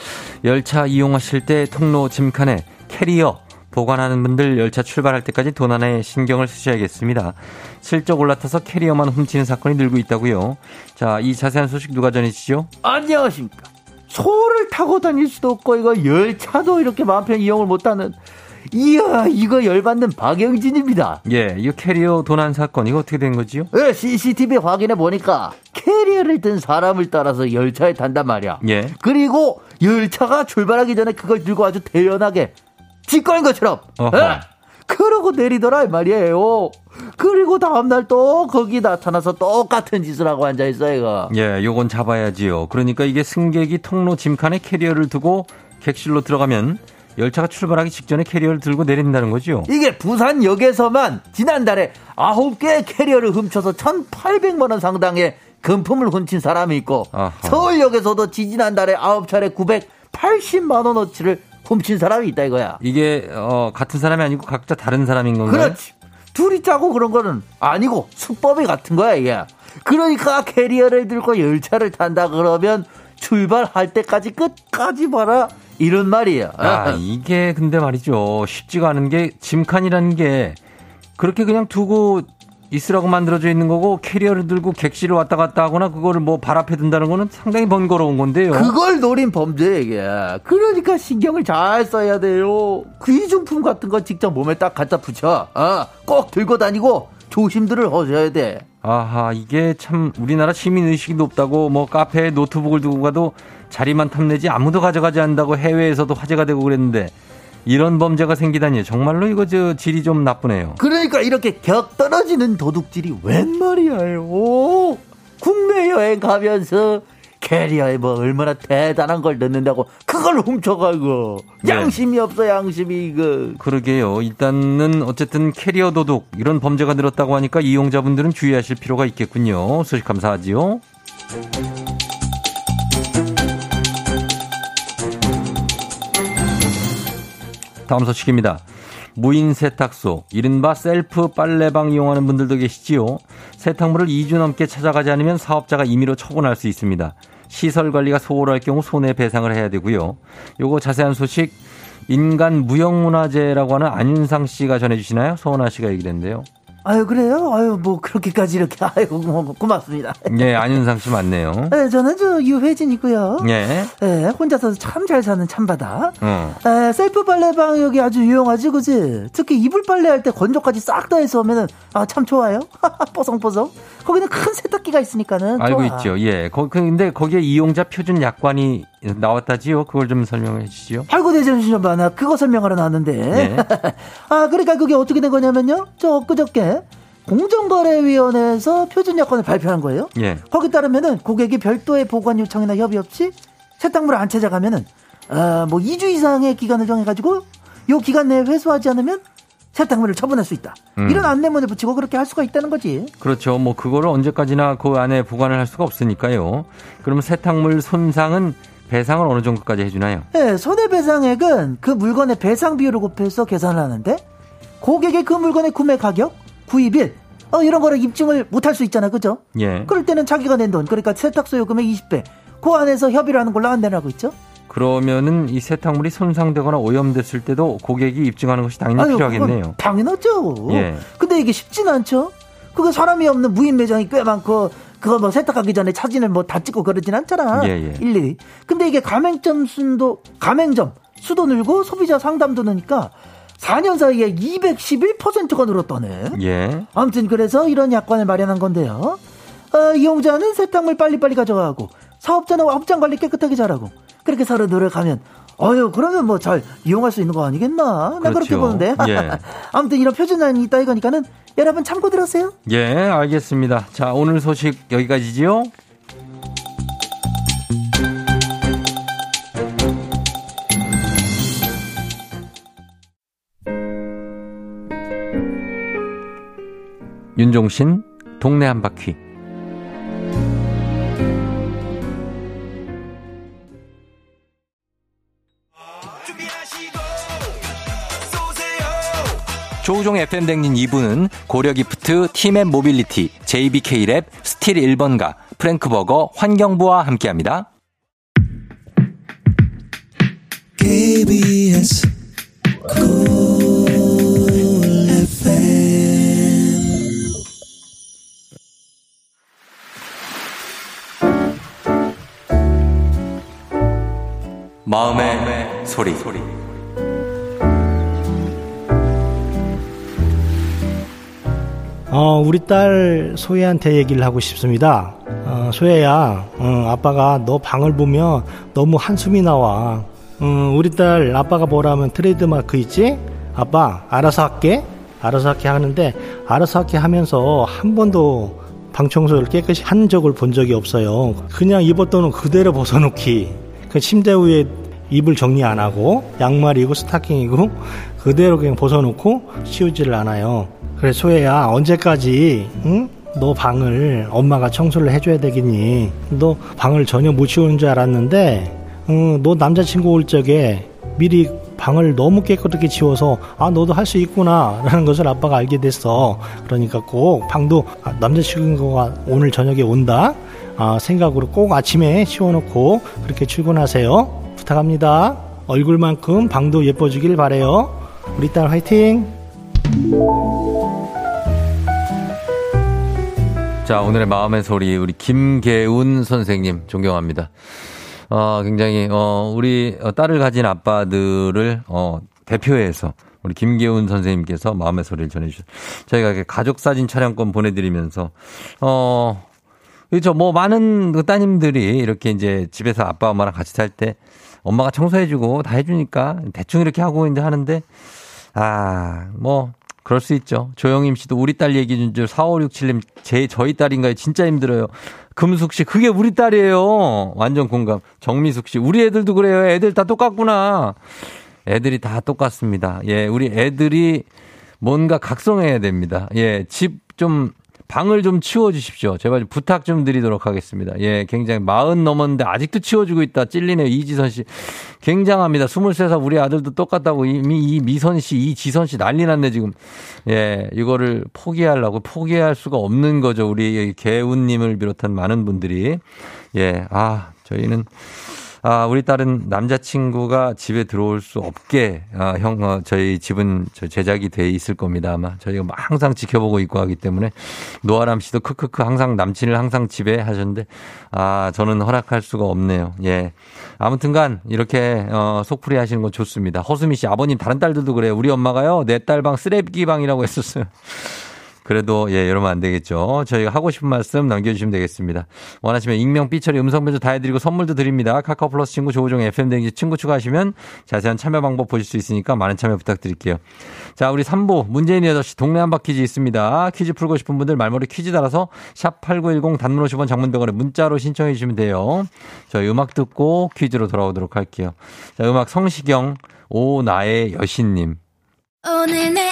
열차 이용하실 때 통로 짐칸에 캐리어 보관하는 분들 열차 출발할 때까지 도난에 신경을 쓰셔야겠습니다. 슬쩍 올라타서 캐리어만 훔치는 사건이 늘고 있다고요. 자, 이 자세한 소식 누가 전해주시죠? 안녕하십니까. 소를 타고 다닐 수도 없고 이거 열차도 이렇게 마음 편히 이용을 못하는 이야 이거 열받는 박영진입니다. 예, 이 캐리어 도난 사건 이거 어떻게 된 거지요? 예, CCTV 확인해 보니까 캐리어를 든 사람을 따라서 열차에 탄단 말이야. 예. 그리고 열차가 출발하기 전에 그걸 들고 아주 태연하게 지 거인 것처럼. 예? 그러고 내리더라 이 말이에요. 그리고 다음날 또 거기 나타나서 똑같은 짓을 하고 앉아 있어 이거. 예, 요건 잡아야지요. 그러니까 이게 승객이 통로 짐칸에 캐리어를 두고 객실로 들어가면 열차가 출발하기 직전에 캐리어를 들고 내린다는 거죠. 이게 부산역에서만 지난달에 아홉 개의 캐리어를 훔쳐서 1,800만 원 상당의 금품을 훔친 사람이 있고 아하. 서울역에서도 지지난달에 아홉 차례 980만 원어치를 훔친 사람이 있다 이거야. 이게 어, 같은 사람이 아니고 각자 다른 사람인 건가요? 그렇지. 둘이 짜고 그런 거는 아니고 수법이 같은 거야 이게. 그러니까 캐리어를 들고 열차를 탄다 그러면 출발할 때까지 끝까지 봐라 이런 말이야. 아, 이게 근데 말이죠. 쉽지가 않은 게 짐칸이라는 게 그렇게 그냥 두고 있으라고 만들어져 있는 거고 캐리어를 들고 객실을 왔다 갔다 하거나 그거를 뭐 발 앞에 든다는 거는 상당히 번거로운 건데요. 그걸 노린 범죄 이게. 그러니까 신경을 잘 써야 돼요. 귀중품 같은 거 직접 몸에 딱 갖다 붙여. 어, 꼭 들고 다니고 조심들을 하셔야 돼. 아하, 이게 참 우리나라 시민 의식이 높다고 뭐 카페에 노트북을 두고 가도 자리만 탐내지 아무도 가져가지 않는다고 해외에서도 화제가 되고 그랬는데 이런 범죄가 생기다니 정말로 이거 저 질이 좀 나쁘네요. 그러니까 이렇게 격 떨어지는 도둑질이 웬 말이에요. 국내 여행 가면서 캐리어에 뭐 얼마나 대단한 걸 넣는다고 그걸 훔쳐가고 네. 양심이 없어 양심이 이거. 그러게요. 일단은 어쨌든 캐리어 도둑 이런 범죄가 늘었다고 하니까 이용자분들은 주의하실 필요가 있겠군요. 소식 감사하지요. 다음 소식입니다. 무인 세탁소, 이른바 셀프 빨래방 이용하는 분들도 계시지요. 세탁물을 2주 넘게 찾아가지 않으면 사업자가 임의로 처분할 수 있습니다. 시설 관리가 소홀할 경우 손해 배상을 해야 되고요. 요거 자세한 소식 인간 무형문화재라고 하는 안윤상 씨가 전해주시나요? 소원아 씨가 얘기를 했는데요. 아유 그래요? 아유 뭐 그렇게까지 이렇게 아유 고- 고맙습니다. 예, 안윤상 씨 맞네요. 네, 저는 저 유혜진이고요. 예, 네, 혼자서 참 잘 사는 참바다. 어. 에, 셀프 빨래방 여기 아주 유용하지, 그지? 특히 이불 빨래할 때 건조까지 싹 다 해서 오면은, 아, 참 좋아요. 뽀송뽀송. 거기는 큰 세탁기가 있으니까는. 알고 좋아. 있죠. 예. 거, 근데 거기에 이용자 표준 약관이 나왔다지요? 그걸 좀 설명해 주시죠. 아이고, 대전시 좀 봐. 나 그거 설명하러 나왔는데. 네. 아, 그러니까 그게 어떻게 된 거냐면요. 저 엊그저께 공정거래위원회에서 표준 약관을 발표한 거예요. 예. 거기 따르면은 고객이 별도의 보관 요청이나 협의 없이 세탁물을 안 찾아가면은 아, 뭐 2주 이상의 기간을 정해가지고 요 기간 내에 회수하지 않으면 세탁물을 처분할 수 있다. 음. 이런 안내문을 붙이고 그렇게 할 수가 있다는 거지. 그렇죠. 뭐 그거를 언제까지나 그 안에 보관을 할 수가 없으니까요. 그러면 세탁물 손상은 배상을 어느 정도까지 해주나요? 네, 손해배상액은 그 물건의 배상 비율을 곱해서 계산을 하는데 고객의 그 물건의 구매 가격, 구입일, 어, 이런 거를 입증을 못할 수 있잖아. 그죠? 예. 그럴 때는 자기가 낸 돈, 그러니까 세탁소 요금의 20배. 그 안에서 협의를 하는 걸로 안내하고 있죠. 그러면은 이 세탁물이 손상되거나 오염됐을 때도 고객이 입증하는 것이 당연히 아유, 필요하겠네요. 당연하죠. 예. 근데 이게 쉽진 않죠. 그거 사람이 없는 무인 매장이 꽤 많고 그거 뭐 세탁하기 전에 사진을 뭐 다 찍고 그러진 않잖아. 예, 예. 일일이. 근데 이게 가맹점 수도 가맹점 수도 늘고 소비자 상담도 느니까 4년 사이에 211%가 늘었다네. 예. 아무튼 그래서 이런 약관을 마련한 건데요. 어, 이용자는 세탁물 빨리빨리 가져가고 사업자는 업장 관리 깨끗하게 잘하고 그렇게 서로 노력하면 어유 그러면 뭐 잘 이용할 수 있는 거 아니겠나? 나 그렇게 그렇죠. 보는데. 예. 아무튼 이런 표준안이 있다 이거니까는 여러분 참고 들었어요? 예, 알겠습니다. 자, 오늘 소식 여기까지지요? 윤종신 동네 한 바퀴 조우종 FM 대행진 2부는 고려기프트, 팀앤 모빌리티, JBK랩, 스틸 1번가, 프랭크버거, 환경부와 함께합니다. KBS 마음의 소리. 어, 우리 딸 소혜한테 얘기를 하고 싶습니다. 어, 소혜야, 어, 아빠가 너 방을 보면 너무 한숨이 나와. 어, 우리 딸 아빠가 뭐라면 트레이드 마크 있지? 아빠 알아서 할게. 알아서 할게 하는데 알아서 할게 하면서 한 번도 방 청소를 깨끗이 한 적을 본 적이 없어요. 그냥 입었던 옷 그대로 벗어놓기. 그 침대 위에 이불 정리 안 하고 양말이고 스타킹이고 그대로 그냥 벗어놓고 치우지를 않아요. 그래 소혜야 언제까지 응? 너 방을 엄마가 청소를 해줘야 되겠니? 너 방을 전혀 못 치우는 줄 알았는데 응, 너 남자친구 올 적에 미리 방을 너무 깨끗하게 치워서 아 너도 할 수 있구나 라는 것을 아빠가 알게 됐어. 그러니까 꼭 방도 아, 남자친구가 오늘 저녁에 온다. 아, 생각으로 꼭 아침에 치워놓고 그렇게 출근하세요. 부탁합니다. 얼굴만큼 방도 예뻐지길 바래요. 우리 딸 화이팅 자, 오늘의 마음의 소리, 우리 김계운 선생님, 존경합니다. 어, 굉장히, 어, 우리 딸을 가진 아빠들을, 어, 대표해서 우리 김계운 선생님께서 마음의 소리를 전해주셨어요. 저희가 가족 사진 촬영권 보내드리면서, 어, 그렇죠. 뭐, 많은 그 따님들이 이렇게 이제 집에서 아빠, 엄마랑 같이 살 때 엄마가 청소해주고 다 해주니까 대충 이렇게 하고 이제 하는데, 아, 뭐, 그럴 수 있죠. 조영임 씨도 우리 딸 얘기 준줄 4567님 제 저희 딸인가요? 진짜 힘들어요. 금숙 씨 그게 우리 딸이에요. 완전 공감. 정미숙 씨 우리 애들도 그래요. 애들 다 똑같구나. 애들이 다 똑같습니다. 예, 우리 애들이 뭔가 각성해야 됩니다. 예, 집 좀 방을 좀 치워 주십시오. 제발 부탁 좀 드리도록 하겠습니다. 예, 굉장히 마흔 넘었는데 아직도 치워주고 있다. 찔리네요. 이지선 씨. 굉장합니다. 23살 우리 아들도 똑같다고 이미 이 미선 씨, 이지선 씨 난리 났네, 지금. 예, 이거를 포기하려고 포기할 수가 없는 거죠. 우리 개운님을 비롯한 많은 분들이. 예, 아, 저희는 아, 우리 딸은 남자친구가 집에 들어올 수 없게, 아, 형, 어, 저희 집은 저 제작이 돼 있을 겁니다. 아마 저희가 뭐 항상 지켜보고 있고 하기 때문에 노아람 씨도 크크크 항상 남친을 항상 집에 하셨는데, 아, 저는 허락할 수가 없네요. 예. 아무튼 간, 이렇게, 어, 속풀이 하시는 건 좋습니다. 허수미 씨, 아버님 다른 딸들도 그래요. 우리 엄마가요, 내 딸 방 쓰레기 방이라고 했었어요. 그래도 예 이러면 안 되겠죠. 저희가 하고 싶은 말씀 남겨주시면 되겠습니다. 원하시면 익명, 삐처리, 음성 변조 다 해드리고 선물도 드립니다. 카카오 플러스 친구 조우종 FM 댕지 친구 추가하시면 자세한 참여 방법 보실 수 있으니까 많은 참여 부탁드릴게요. 자 우리 3부 문재인 8시 동네 한바 퀴즈 있습니다. 퀴즈 풀고 싶은 분들 말머리 퀴즈 달아서 샵 8910 단문 50원 장문병원에 문자로 신청해 주시면 돼요. 저희 음악 듣고 퀴즈로 돌아오도록 할게요. 자 음악 성시경 오 나의 여신님 오늘 내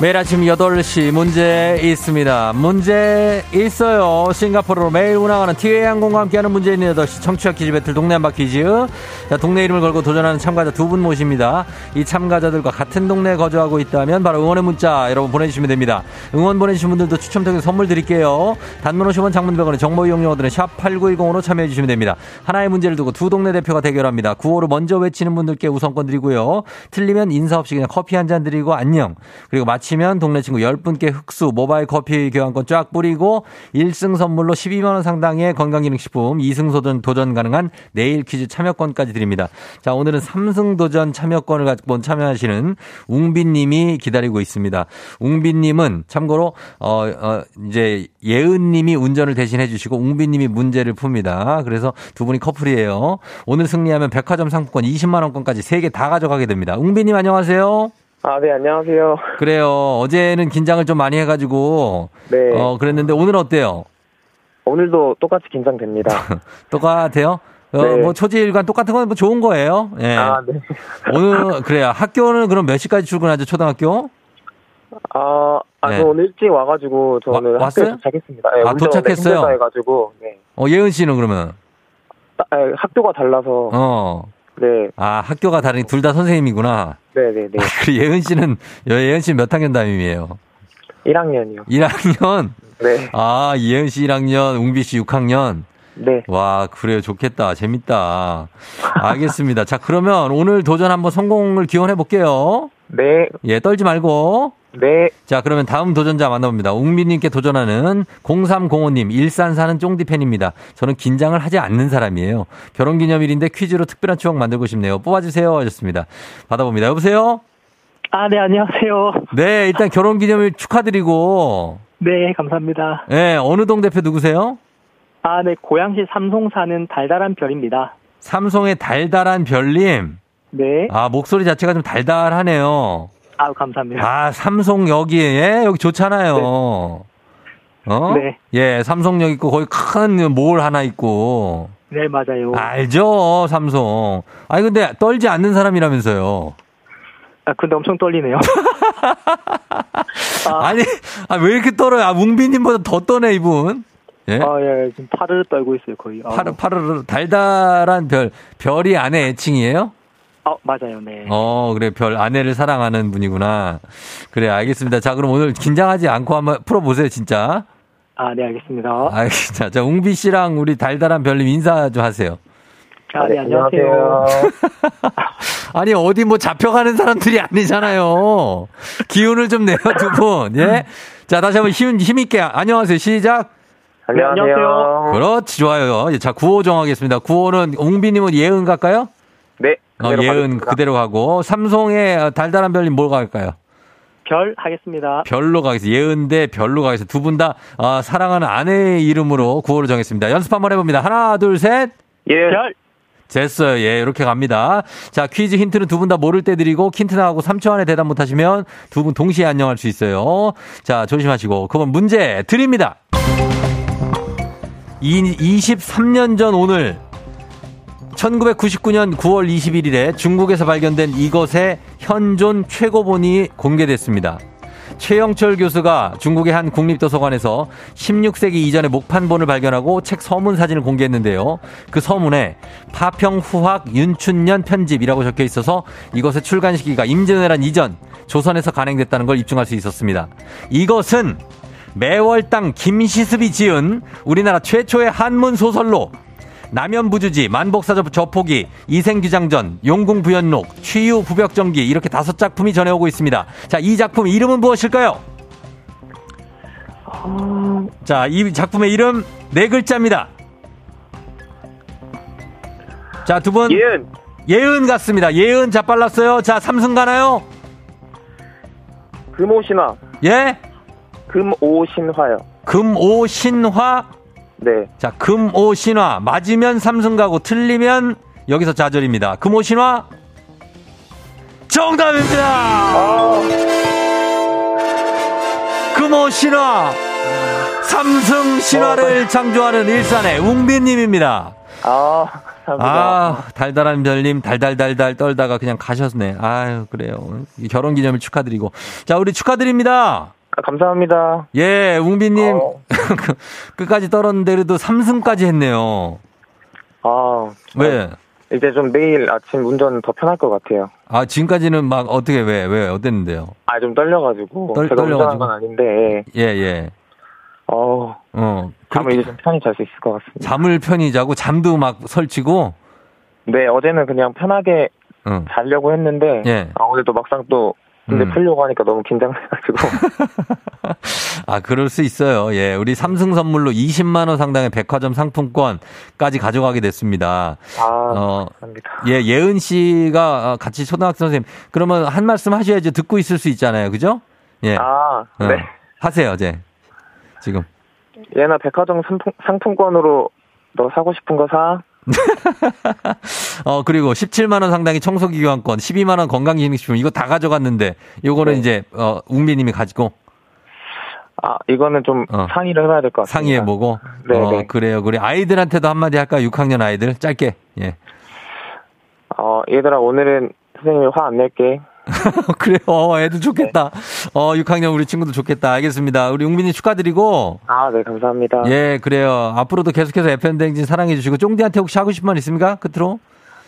매일 아침 8시 문제 있습니다. 문제 있어요. 싱가포르로 매일 운항하는 티웨이 항공과 함께하는 문제 있는 8시 청취자 퀴즈 배틀 동네 한바 퀴즈. 자, 동네 이름을 걸고 도전하는 참가자 두 분 모십니다. 이 참가자들과 같은 동네에 거주하고 있다면 바로 응원의 문자 여러분 보내주시면 됩니다. 응원 보내주신 분들도 추첨 통해서 선물 드릴게요. 단문 50원 장문 100원의 정보 이용료들은 샵 8910으로 참여해주시면 됩니다. 하나의 문제를 두고 두 동네 대표가 대결합니다. 구호를 먼저 외치는 분들께 우선권 드리고요. 틀리면 인사 없이 그냥 커피 한 잔 드리고 안녕. 그리고 마치 맞히면 동네 친구 10분께 흑수 모바일 커피 교환권 쫙 뿌리고 1승 선물로 12만원 상당의 건강기능식품 2승 도전, 도전 가능한 내일 퀴즈 참여권까지 드립니다. 자, 오늘은 3승 도전 참여권을 갖고 참여하시는 웅빈님이 기다리고 있습니다. 웅빈님은 참고로, 어, 어, 이제 예은님이 운전을 대신해 주시고 웅빈님이 문제를 풉니다. 그래서 두 분이 커플이에요. 오늘 승리하면 백화점 상품권 20만원권까지 3개 다 가져가게 됩니다. 웅빈님 안녕하세요. 아, 네, 안녕하세요. 그래요. 어제는 긴장을 좀 많이 해가지고 네. 어 그랬는데 오늘 어때요? 오늘도 똑같이 긴장됩니다. 똑같아요? 어, 네. 뭐 초지일관 똑같은 건 뭐 좋은 거예요. 예. 아, 네. 오늘 그래요. 학교는 그럼 몇 시까지 출근하죠? 초등학교? 아, 아, 네. 저 오늘 일찍 와가지고 저는 와- 왔어요? 학교에 도착했습니다. 네, 아, 도착했어요? 해가지고, 네. 어 예은 씨는 그러면 따- 아, 학교가 달라서, 어. 네, 아 학교가 다르니 둘 다 선생님이구나. 네, 네, 네. 그 예은 씨는 예은 씨 몇 학년 담임이에요? 1학년이요. 1학년. 네, 아 예은 씨 1학년, 웅비 씨 6학년. 네. 와, 그래요. 좋겠다. 재밌다. 알겠습니다. 자, 그러면 오늘 도전 한번 성공을 기원해 볼게요. 네, 예, 떨지 말고. 네. 자, 그러면 다음 도전자 만나봅니다. 웅민님께 도전하는 0305님, 일산 사는 쫑디 팬입니다. 저는 긴장을 하지 않는 사람이에요. 결혼 기념일인데 퀴즈로 특별한 추억 만들고 싶네요. 뽑아주세요. 하셨습니다. 받아봅니다. 여보세요? 아, 네, 안녕하세요. 네, 일단 결혼 기념일 축하드리고. 네, 감사합니다. 예, 어느 동 대표 누구세요? 아, 네, 고양시 삼송 사는 달달한 별입니다. 삼송의 달달한 별님. 네. 아, 목소리 자체가 좀 달달하네요. 아, 감사합니다. 아, 삼성 여기에 여기 좋잖아요. 어? 네. 예, 삼성역 있고 거기 큰 몰 하나 있고. 네, 맞아요. 알죠, 삼성. 아니 근데 떨지 않는 사람이라면서요. 아, 근데 엄청 떨리네요. 아, 아니, 아, 왜 이렇게 떨어요? 아, 웅비님보다 더 떠네 이분. 예? 아, 예, 지금 팔을 떨고 있어요, 거의. 아, 파르 파르르 달달한 별 별이 아내 애칭이에요? 아, 맞아요, 네. 어, 그래 별 아내를 사랑하는 분이구나. 그래 알겠습니다. 자, 그럼 오늘 긴장하지 않고 한번 풀어보세요, 진짜. 아, 네, 알겠습니다. 알겠습니다. 자, 웅비 씨랑 우리 달달한 별님 인사 좀 하세요. 아, 네, 안녕하세요. 아니, 어디 뭐 잡혀가는 사람들이 아니잖아요. 기운을 좀 내요, 두 분. 예? 자, 다시 한번 힘, 힘있게. 안녕하세요. 시작. 네, 안녕하세요. 그렇지, 좋아요. 예, 자, 구호 정하겠습니다. 구호는, 웅비님은 예은 갈까요? 네. 어, 그대로 예은 가겠습니다. 그대로 가고, 삼송의 달달한 별님 뭘 갈까요? 별 하겠습니다. 별로 가겠습니다. 예은 대 별로 가겠습니다. 두 분 다, 아, 사랑하는 아내의 이름으로 구호를 정했습니다. 연습 한번 해봅니다. 하나, 둘, 셋. 예. 별! 됐어요. 예, 이렇게 갑니다. 자, 퀴즈 힌트는 두 분 다 모를 때 드리고, 힌트 나가고 3초 안에 대답 못 하시면 두 분 동시에 안녕할 수 있어요. 자, 조심하시고. 그러면 문제 드립니다. 이, 23년 전 오늘, 1999년 9월 21일에 중국에서 발견된 이것의 현존 최고본이 공개됐습니다. 최영철 교수가 중국의 한 국립도서관에서 16세기 이전의 목판본을 발견하고 책 서문 사진을 공개했는데요. 그 서문에 파평 후학 윤춘년 편집이라고 적혀 있어서 이것의 출간 시기가 임진왜란 이전 조선에서 간행됐다는 걸 입증할 수 있었습니다. 이것은 매월당 김시습이 지은 우리나라 최초의 한문 소설로 남연부주지, 만복사저 저포기, 이생규장전, 용궁부연록, 취유 부벽정기 이렇게 다섯 작품이 전해오고 있습니다. 자, 이 작품 이름은 무엇일까요? 자, 이 작품의 이름 네 글자입니다. 자, 두 분. 예은. 예은 같습니다. 예은 자 빨랐어요. 자, 삼승 가나요? 금오신화. 예? 금오신화요. 금오신화. 네. 자, 금오 신화. 맞으면 삼승 가고 틀리면 여기서 좌절입니다. 금오 신화. 정답입니다. 아, 금오 신화. 삼승 신화를 창조하는 일산의 웅빈님입니다. 아. 아, 달달한 별님, 달달달달 떨다가 그냥 가셨네. 아유, 그래요. 결혼 기념일 축하드리고. 자, 우리 축하드립니다. 아, 감사합니다. 예, 웅빈님. 어. 끝까지 떨었는데 그래도 3승까지 했네요. 아, 왜? 이제 좀 내일 아침 운전 더 편할 것 같아요. 아, 지금까지는 막 어떻게, 왜, 왜, 어땠는데요? 아, 좀 떨려가지고. 떨- 제가 떨려가지고? 운전한 건 아닌데, 예, 예. 어, 어. 잠을 이제 좀 편히 잘 수 있을 것 같습니다. 잠을 편히 자고 잠도 막 설치고, 네, 어제는 그냥 편하게 응. 자려고 했는데, 예. 아, 오늘도 막상 또 근데 음. 풀려고 하니까 너무 긴장돼가지고. 아, 그럴 수 있어요. 예. 우리 삼승 선물로 20만원 상당의 백화점 상품권까지 가져가게 됐습니다. 아, 어, 감사합니다. 예, 예은 씨가 같이 초등학생 선생님. 그러면 한 말씀 하셔야지 듣고 있을 수 있잖아요. 그죠? 예. 아, 어, 네. 하세요, 이제. 지금. 얘나 백화점 상품, 상품권으로 너 사고 싶은 거 사. 어, 그리고 17만원 상당의 청소기 교환권, 12만원 건강기능식품, 이거 다 가져갔는데, 요거는 네. 이제, 어, 웅비님이 가지고 아, 이거는 좀 어. 상의를 해봐야 될 것 같습니다. 상의해보고. 네, 어, 네. 그래요. 그래. 아이들한테도 한마디 할까요? 6학년 아이들? 짧게. 예. 어, 얘들아, 오늘은 선생님이 화 안 낼게. 그래요. 어, 애들 좋겠다. 어, 6학년 우리 친구도 좋겠다. 알겠습니다. 우리 웅빈이 축하드리고. 아, 네, 감사합니다. 예, 그래요. 앞으로도 계속해서 FM대행진 사랑해주시고, 쫑디한테 혹시 하고 싶은 말 있습니까? 끝으로?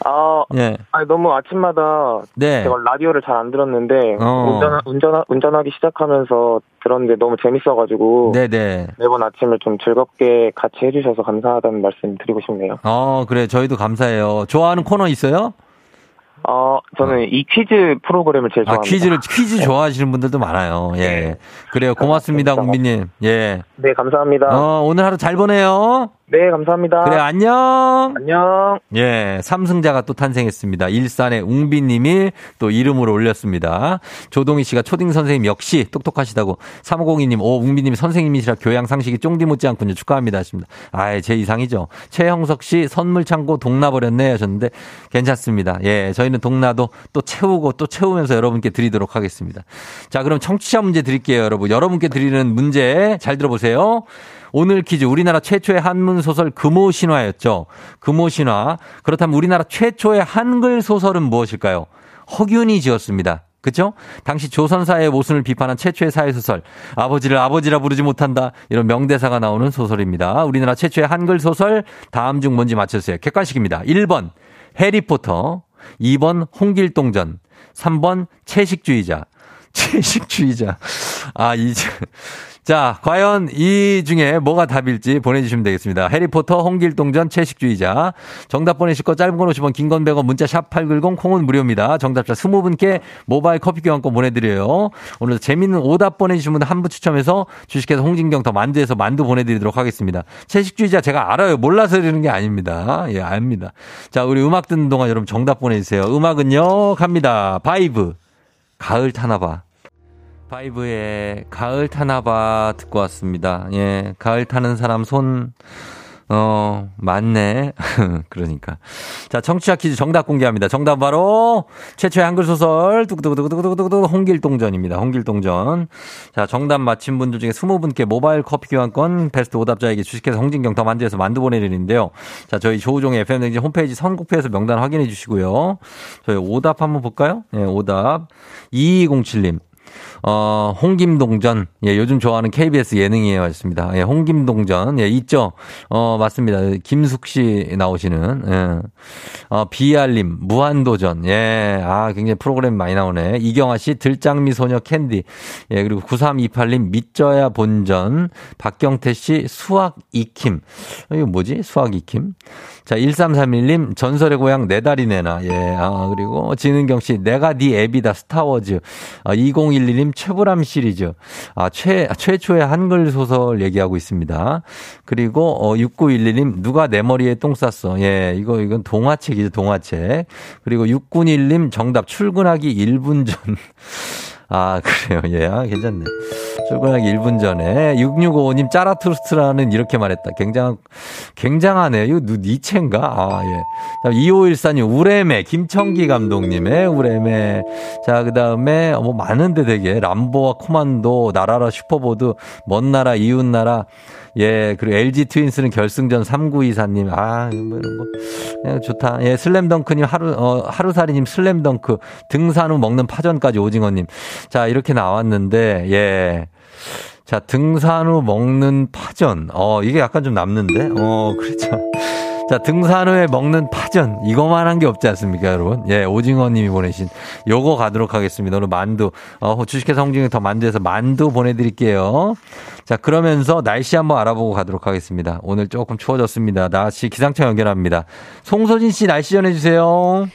아, 예. 아니, 너무 아침마다 네. 제가 라디오를 잘 안 들었는데, 어. 운전, 운전, 운전하기 시작하면서 들었는데 너무 재밌어가지고, 네네. 매번 아침을 좀 즐겁게 같이 해주셔서 감사하다는 말씀 드리고 싶네요. 어, 그래. 저희도 감사해요. 좋아하는 코너 있어요? 어, 저는 이 퀴즈 프로그램을 제일 아, 좋아합니다. 퀴즈를, 퀴즈 좋아하시는 분들도 많아요. 예. 그래요. 고맙습니다. 웅빈님. 예. 네, 감사합니다. 어, 오늘 하루 잘 보내요. 네, 감사합니다. 그래, 안녕. 안녕. 예, 삼승자가 또 탄생했습니다. 일산의 웅비님이 또 이름으로 올렸습니다. 조동희 씨가 초딩 선생님 역시 똑똑하시다고. 3502님, 오, 웅비님이 선생님이시라 교양 상식이 쫑디 못지않군요. 축하합니다. 하십니다. 아예 제 이상이죠. 최형석 씨, 선물 창고 동나버렸네 하셨는데 괜찮습니다. 예, 저희는 동나도 또 채우고 또 채우면서 여러분께 드리도록 하겠습니다. 자, 그럼 청취자 문제 드릴게요, 여러분. 여러분께 드리는 문제 잘 들어보세요. 오늘 퀴즈 우리나라 최초의 한문 소설 금오신화였죠. 금오신화. 그렇다면 우리나라 최초의 한글 소설은 무엇일까요? 허균이 지었습니다. 그죠? 당시 조선사의 모순을 비판한 최초의 사회소설. 아버지를 아버지라 부르지 못한다. 이런 명대사가 나오는 소설입니다. 우리나라 최초의 한글 소설. 다음 중 뭔지 맞춰주세요. 객관식입니다. 1번, 해리포터. 2번, 홍길동전. 3번, 채식주의자. 채식주의자. 아, 이, 자, 과연 이 중에 뭐가 답일지 보내주시면 되겠습니다. 해리포터, 홍길동전, 채식주의자. 정답 보내실 거 짧은 건 50원, 긴 건 100원, 문자 샵 8910, 콩은 무료입니다. 정답자 20분께 모바일 커피 교환권 보내드려요. 오늘 재밌는 오답 보내주신 분들 한분 추첨해서 주식회사 홍진경 더 만두에서 만두 보내드리도록 하겠습니다. 채식주의자 제가 알아요. 몰라서 이러는 게 아닙니다. 예, 압니다. 자, 우리 음악 듣는 동안 여러분 정답 보내주세요. 음악은요, 갑니다. 바이브. 가을 타나봐. 바이브의 가을 타나봐 듣고 왔습니다. 예, 가을 타는 사람 손, 어, 맞네. 그러니까. 자, 청취자 퀴즈 정답 공개합니다. 정답 바로 최초의 한글 소설 뚜구뚜구뚜구뚜구뚜구 홍길동전입니다. 홍길동전. 자, 정답 맞힌 분들 중에 20분께 모바일 커피 교환권 베스트 오답자에게 주식회사 홍진경 더 만두에서 만두 보내드리는데요. 자, 저희 조우종의 FM 댕진 홈페이지 선곡표에서 명단 확인해 주시고요. 저희 오답 한번 볼까요? 예, 오답. 2207님. 어, 홍김동전. 예, 요즘 좋아하는 KBS 예능이에요. 하셨습니다. 예, 홍김동전. 예, 있죠? 어, 맞습니다. 김숙 씨 나오시는, 예. 어, 비알님, 무한도전. 예, 아, 굉장히 프로그램 많이 나오네. 이경아 씨, 들장미 소녀 캔디. 예, 그리고 9328님, 밑져야 본전. 박경태 씨, 수학 익힘. 어, 이거 뭐지? 수학 익힘. 자, 1331님, 전설의 고향 내 다리 내놔. 예, 아, 그리고 진은경 씨, 내가 네 애비다. 스타워즈. 아, 2011님, 최불암 시리즈. 아, 최, 최초의 한글 소설 얘기하고 있습니다. 그리고, 어, 6911님, 누가 내 머리에 똥 쌌어. 예, 이거, 이건 동화책이죠, 동화책. 그리고 691님, 정답, 출근하기 1분 전. 아, 그래요. 예, 아, 괜찮네. 출근하기 1분 전에 6655님 짜라투스트라는 이렇게 말했다. 굉장한 굉장하네요. 이거 누 니체인가? 아, 예. 2514님 우레메 김청기 감독님의 우레메. 자, 그 다음에 뭐 많은데 되게 람보와 코만도 날아라 슈퍼보드 먼 나라 이웃 나라 예, 그리고 LG 트윈스는 결승전 3924님. 아, 뭐 이런 거. 그냥 좋다. 예, 슬램덩크님 하루, 어, 하루살이님 슬램덩크. 등산 후 먹는 파전까지 오징어님. 자, 이렇게 나왔는데, 예. 자, 등산 후 먹는 파전. 어, 이게 약간 좀 남는데? 어, 그렇죠. 자, 등산 후에 먹는 파전. 이거만 한 게 없지 않습니까, 여러분? 예, 오징어 님이 보내신 요거 가도록 하겠습니다. 오늘 만두. 어, 주식회사 홍진경 더 만두에서 만두 보내드릴게요. 자, 그러면서 날씨 한번 알아보고 가도록 하겠습니다. 오늘 조금 추워졌습니다. 날씨 기상청 연결합니다. 송소진 씨 날씨 전해주세요.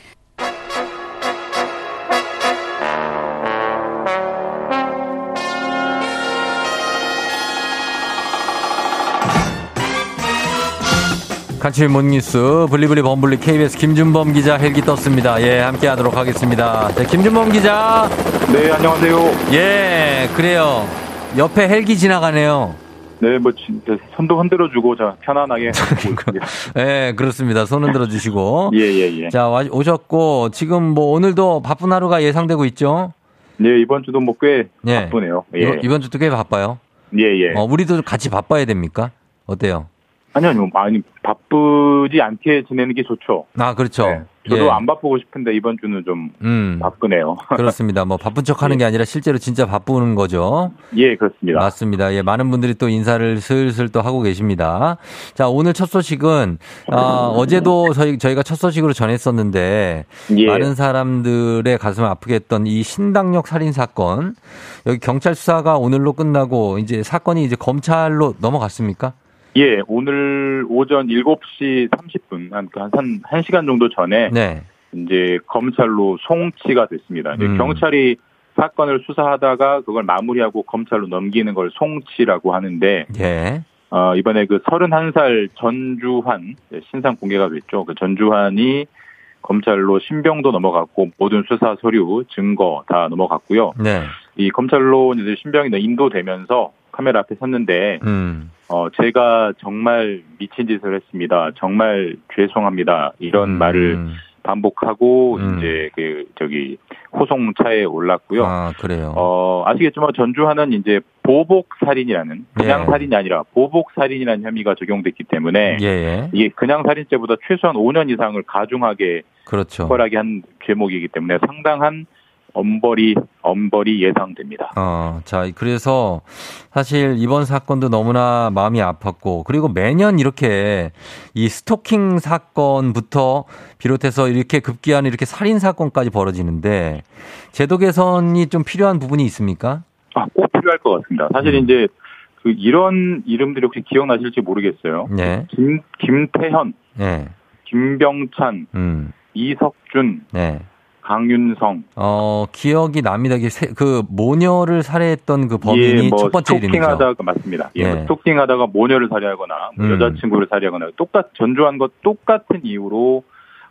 간추린 모닝뉴스 블리블리 범블리 KBS 김준범 기자 헬기 떴습니다. 예, 함께 하도록 하겠습니다. 네, 김준범 기자. 네, 안녕하세요. 예, 그래요. 옆에 헬기 지나가네요. 네, 뭐 진짜 손도 흔들어 주고 자 편안하게 있습니다. 예, 그렇습니다. 손 흔들어 주시고. 예, 예, 예. 자, 와- 오셨고 지금 뭐 오늘도 바쁜 하루가 예상되고 있죠? 네, 이번 주도 뭐꽤 예. 바쁘네요. 예, 이번, 이번 주도 꽤 바빠요. 예, 예. 어, 우리도 같이 바빠야 됩니까? 어때요? 아니요, 아니요, 많이 바쁘지 않게 지내는 게 좋죠. 아, 그렇죠. 네, 저도 예. 안 바쁘고 싶은데 이번 주는 좀 음. 바쁘네요. 그렇습니다. 뭐 바쁜 척 하는 게 아니라 실제로 진짜 바쁘는 거죠. 예, 그렇습니다. 맞습니다. 예, 많은 분들이 또 인사를 슬슬 또 하고 계십니다. 자, 오늘 첫 소식은, 아, 어제도 저희, 저희가 첫 소식으로 전했었는데, 예. 많은 사람들의 가슴을 아프게 했던 이 신당역 살인 사건, 여기 경찰 수사가 오늘로 끝나고, 이제 사건이 이제 검찰로 넘어갔습니까? 예, 오늘 오전 7시 30분, 한, 한, 한, 한 시간 정도 전에 네. 이제 검찰로 송치가 됐습니다. 이제 음. 경찰이 사건을 수사하다가 그걸 마무리하고 검찰로 넘기는 걸 송치라고 하는데 예. 어, 이번에 그 31살 전주환 예, 신상 공개가 됐죠. 그 전주환이 검찰로 신병도 넘어갔고 모든 수사 서류 증거 다 넘어갔고요. 네. 이 검찰로 이제 신병이 인도되면서 카메라 앞에 섰는데 음. 어, 제가 정말 미친 짓을 했습니다. 정말 죄송합니다. 이런 음. 말을 반복하고 음. 이제 그 저기 호송차에 올랐고요. 아, 그래요. 어, 아시겠지만 전주하는 이제 보복 살인이라는 그냥 예. 살인이 아니라 보복 살인이라는 혐의가 적용됐기 때문에 예, 예. 이게 그냥 살인죄보다 최소한 5년 이상을 가중하게 그렇죠. 처벌하게 한 죄목이기 때문에 상당한 엄벌이 엄벌이 예상됩니다. 어, 자, 그래서 사실 이번 사건도 너무나 마음이 아팠고, 그리고 매년 이렇게 이 스토킹 사건부터 비롯해서 이렇게 급기야는 이렇게 살인 사건까지 벌어지는데, 제도 개선이 좀 필요한 부분이 있습니까? 아, 꼭 필요할 것 같습니다. 사실 음. 이제 그 이런 이름들이 혹시 기억나실지 모르겠어요. 네. 김 김태현, 네. 김병찬, 음, 이석준, 네. 강윤성, 어, 기억이 납니다. 세- 그 모녀를 살해했던 그 범인이 예, 뭐 첫 번째 이름이죠. 스토킹하다가 맞습니다. 예, 예. 뭐 스토킹하다가 모녀를 살해하거나 뭐 음. 여자친구를 살해하거나 똑같 전주한 것 똑같은 이유로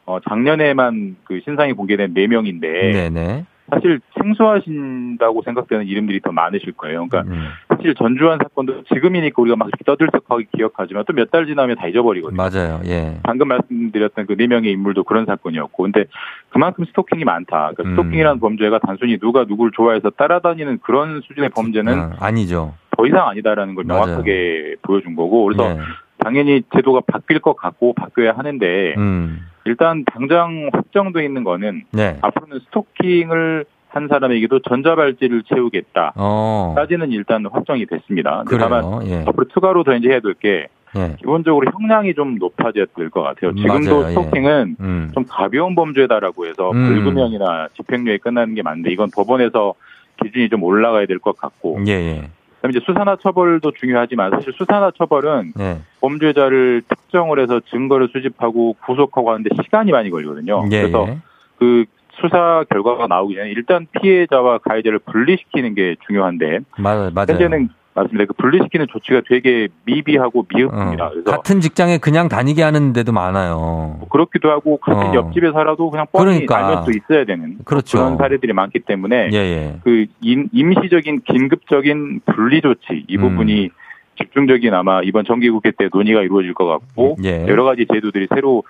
어, 작년에만 그 신상이 공개된 네 명인데 네네. 사실 생소하신다고 생각되는 이름들이 더 많으실 거예요. 그러니까 음, 사실 전주한 사건도 지금이니까 우리가 막 이렇게 떠들썩하게 기억하지만 또 몇 달 지나면 다 잊어버리거든요. 맞아요. 예. 방금 말씀드렸던 그 네 명의 인물도 그런 사건이었고, 근데 그만큼 스토킹이 많다. 그러니까 음. 스토킹이라는 범죄가 단순히 누가 누구를 좋아해서 따라다니는 그런 수준의 범죄는 어, 아니죠. 더 이상 아니다라는 걸 맞아요. 명확하게 보여준 거고, 그래서 예. 당연히 제도가 바뀔 것 같고 바뀌어야 하는데 음, 일단 당장 확정돼 있는 거는 네. 앞으로는 스토킹을 한 사람에게도 전자발찌를 채우겠다. 어, 까지는 일단 확정이 됐습니다. 다만. 예. 앞으로 추가로 더 이제 해야 될게 예. 기본적으로 형량이 좀 높아져야 될 것 같아요. 지금도 맞아요, 예. 스토킹은 음. 좀 가벼운 범죄다라고 해서 음. 벌금형이나 집행유예 끝나는 게 맞는데 이건 법원에서 기준이 좀 올라가야 될 것 같고 예, 예. 그다음에 이제 수사나 처벌도 중요하지만 사실 수사나 처벌은 예. 범죄자를 특정을 해서 증거를 수집하고 구속하고 하는데 시간이 많이 걸리거든요. 예. 그래서 예. 그 수사 결과가 나오기 전에 일단 피해자와 가해자를 분리시키는 게 중요한데 맞아요. 맞아요. 현재는 맞습니다. 그 분리시키는 조치가 되게 미비하고 미흡합니다. 어, 그래서 같은 직장에 그냥 다니게 하는 데도 많아요. 뭐 그렇기도 하고 같은 어. 옆집에 살아도 그냥 뻔히 그러니까. 알면 또 있어야 되는 그렇죠. 런 사례들이 많기 때문에 예, 예. 그 임, 임시적인 긴급적인 분리 조치 이 음. 부분이 집중적인 아마 이번 정기국회 때 논의가 이루어질 것 같고 예. 여러 가지 제도들이 새로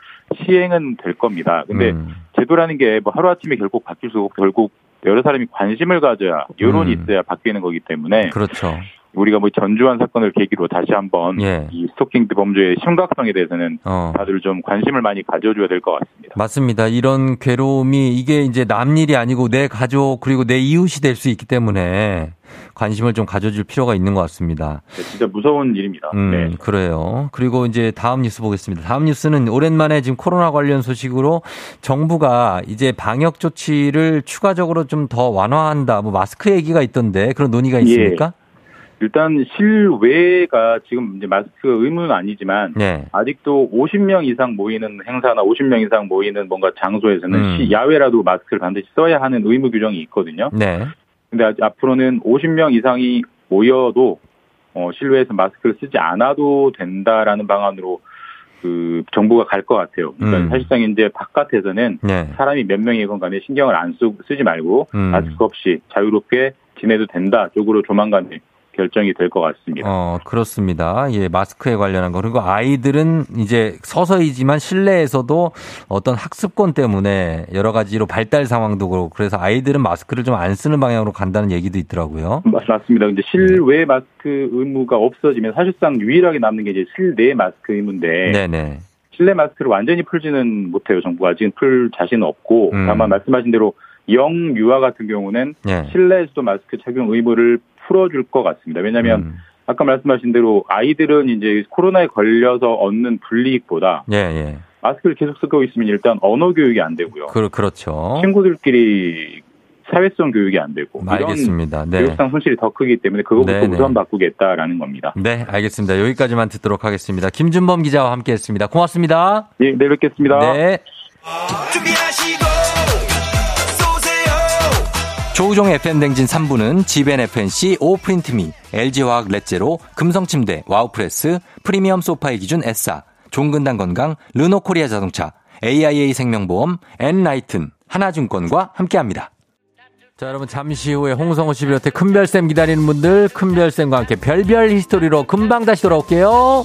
시행은 될 겁니다. 근데 음, 제도라는 게 뭐 하루아침에 결국 바뀔 수 없고 결국 여러 사람이 관심을 가져야 여론이 음. 있어야 바뀌는 거기 때문에 그렇죠. 우리가 뭐 전주한 사건을 계기로 다시 한번 예. 이 스토킹 범죄의 심각성에 대해서는 어. 다들 좀 관심을 많이 가져줘야 될 것 같습니다. 맞습니다. 이런 괴로움이 이게 이제 남 일이 아니고 내 가족 그리고 내 이웃이 될 수 있기 때문에 관심을 좀 가져줄 필요가 있는 것 같습니다. 네, 진짜 무서운 일입니다. 음, 네. 그래요. 그리고 이제 다음 뉴스 보겠습니다. 다음 뉴스는 오랜만에 지금 코로나 관련 소식으로 정부가 이제 방역 조치를 추가적으로 좀 더 완화한다. 뭐 마스크 얘기가 있던데 그런 논의가 있습니까? 일단 실외가 지금 이제 마스크 의무는 아니지만 네. 아직도 50명 이상 모이는 행사나 50명 이상 모이는 뭔가 장소에서는 음. 시- 야외라도 마스크를 반드시 써야 하는 의무 규정이 있거든요. 네. 근데 아직 앞으로는 50명 이상이 모여도 어, 실외에서 마스크를 쓰지 않아도 된다라는 방안으로 그 정보가 갈 것 같아요. 그러니까 음. 사실상 이제 바깥에서는 네. 사람이 몇 명이건 간에 신경을 안 쓰, 쓰지 말고 음. 마스크 없이 자유롭게 지내도 된다 쪽으로 조만간 결정이 될 것 같습니다. 어, 그렇습니다. 예, 마스크에 관련한 거. 그리고 아이들은 이제 서서이지만 실내에서도 어떤 학습권 때문에 여러 가지로 발달 상황도 그렇고 그래서 아이들은 마스크를 좀 안 쓰는 방향으로 간다는 얘기도 있더라고요. 맞- 맞습니다. 근데 실외 마스크 의무가 없어지면 사실상 유일하게 남는 게 이제 실내 마스크 의무인데 네네. 실내 마스크를 완전히 풀지는 못해요. 정부가 아직은 풀 자신은 없고 음. 다만 말씀하신 대로 영유아 같은 경우는 예. 실내에서도 마스크 착용 의무를 풀어줄 것 같습니다. 왜냐하면 음. 아까 말씀하신 대로 아이들은 이제 코로나에 걸려서 얻는 불이익보다 예, 예. 마스크를 계속 쓰고 있으면 일단 언어 교육이 안 되고요. 그, 그렇죠. 친구들끼리 사회성 교육이 안 되고 알겠습니다. 이런 네. 교육상 손실이 더 크기 때문에 그거부터 네, 네. 우선 바꾸겠다라는 겁니다. 네, 알겠습니다. 여기까지만 듣도록 하겠습니다. 김준범 기자와 함께 했습니다. 고맙습니다. 예, 내일 뵙겠습니다. 네. 조우종 FM대행진 3부는 지벤 FNC, 오프린트미, LG화학 렛제로, 금성침대, 와우프레스, 프리미엄 소파의 기준 S사, 종근당 건강, 르노코리아 자동차, AIA 생명보험, 엔라이튼, 하나증권과 함께합니다. 자, 여러분 잠시 후에 홍성호 씨 비롯해 큰별쌤 기다리는 분들 큰별쌤과 함께 별별 히스토리로 금방 다시 돌아올게요.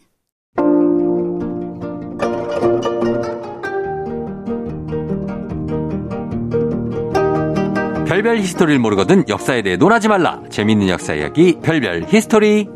별별 히스토리를 모르거든 역사에 대해 논하지 말라. 재미있는 역사 이야기 별별 히스토리.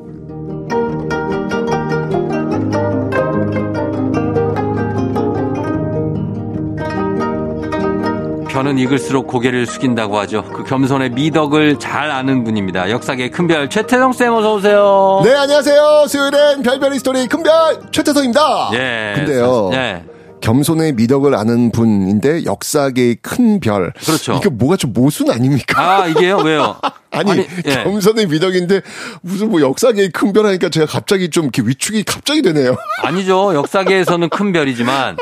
벼는 익을수록 고개를 숙인다고 하죠. 그 겸손의 미덕을 잘 아는 분입니다. 역사계 큰별 최태성 쌤 어서 오세요. 네, 안녕하세요. 수요일엔 별별 히스토리 큰별 최태성입니다. 예. 근데요. 예. 겸손의 미덕을 아는 분인데 역사계의 큰 별. 그렇죠. 이게 뭐가 좀 모순 아닙니까? 아 이게요 왜요? 아니, 아니, 예. 겸손의 미덕인데 무슨 뭐 역사계의 큰 별 하니까 제가 갑자기 좀 이렇게 위축이 갑자기 되네요. 아니죠. 역사계에서는 큰 별이지만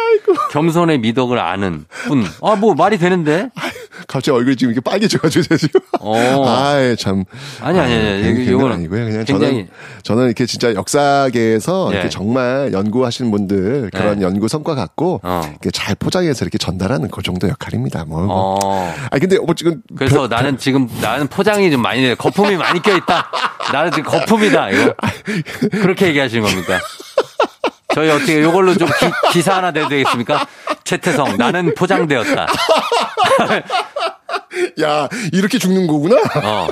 겸손의 미덕을 아는 분. 아 뭐 말이 되는데? 갑자기 얼굴이 지금 이렇게 빨개져가지고 제가 지금. 어. 아이 참. 아니 아니 아니. 그건 이거는 아니고요. 그냥 굉장히 저는 저는 이렇게 진짜 역사계에서 예. 이렇게 정말 연구하시는 분들 그런 예. 연구 성과 갖고 어. 이렇게 잘 포장해서 이렇게 전달하는 그 정도 역할입니다. 뭐. 어. 아 근데 뭐 지금 그래서 별- 나는 지금 나는 포장이 좀 많이 돼. 거품이 많이 껴 있다. 나는 지금 거품이다. 이거 그렇게 얘기하시는 겁니까? 저희 어떻게 이걸로 좀 기, 사 하나 내도 되겠습니까? 최태성 나는 포장되었다. 야 이렇게 죽는 거구나. 어.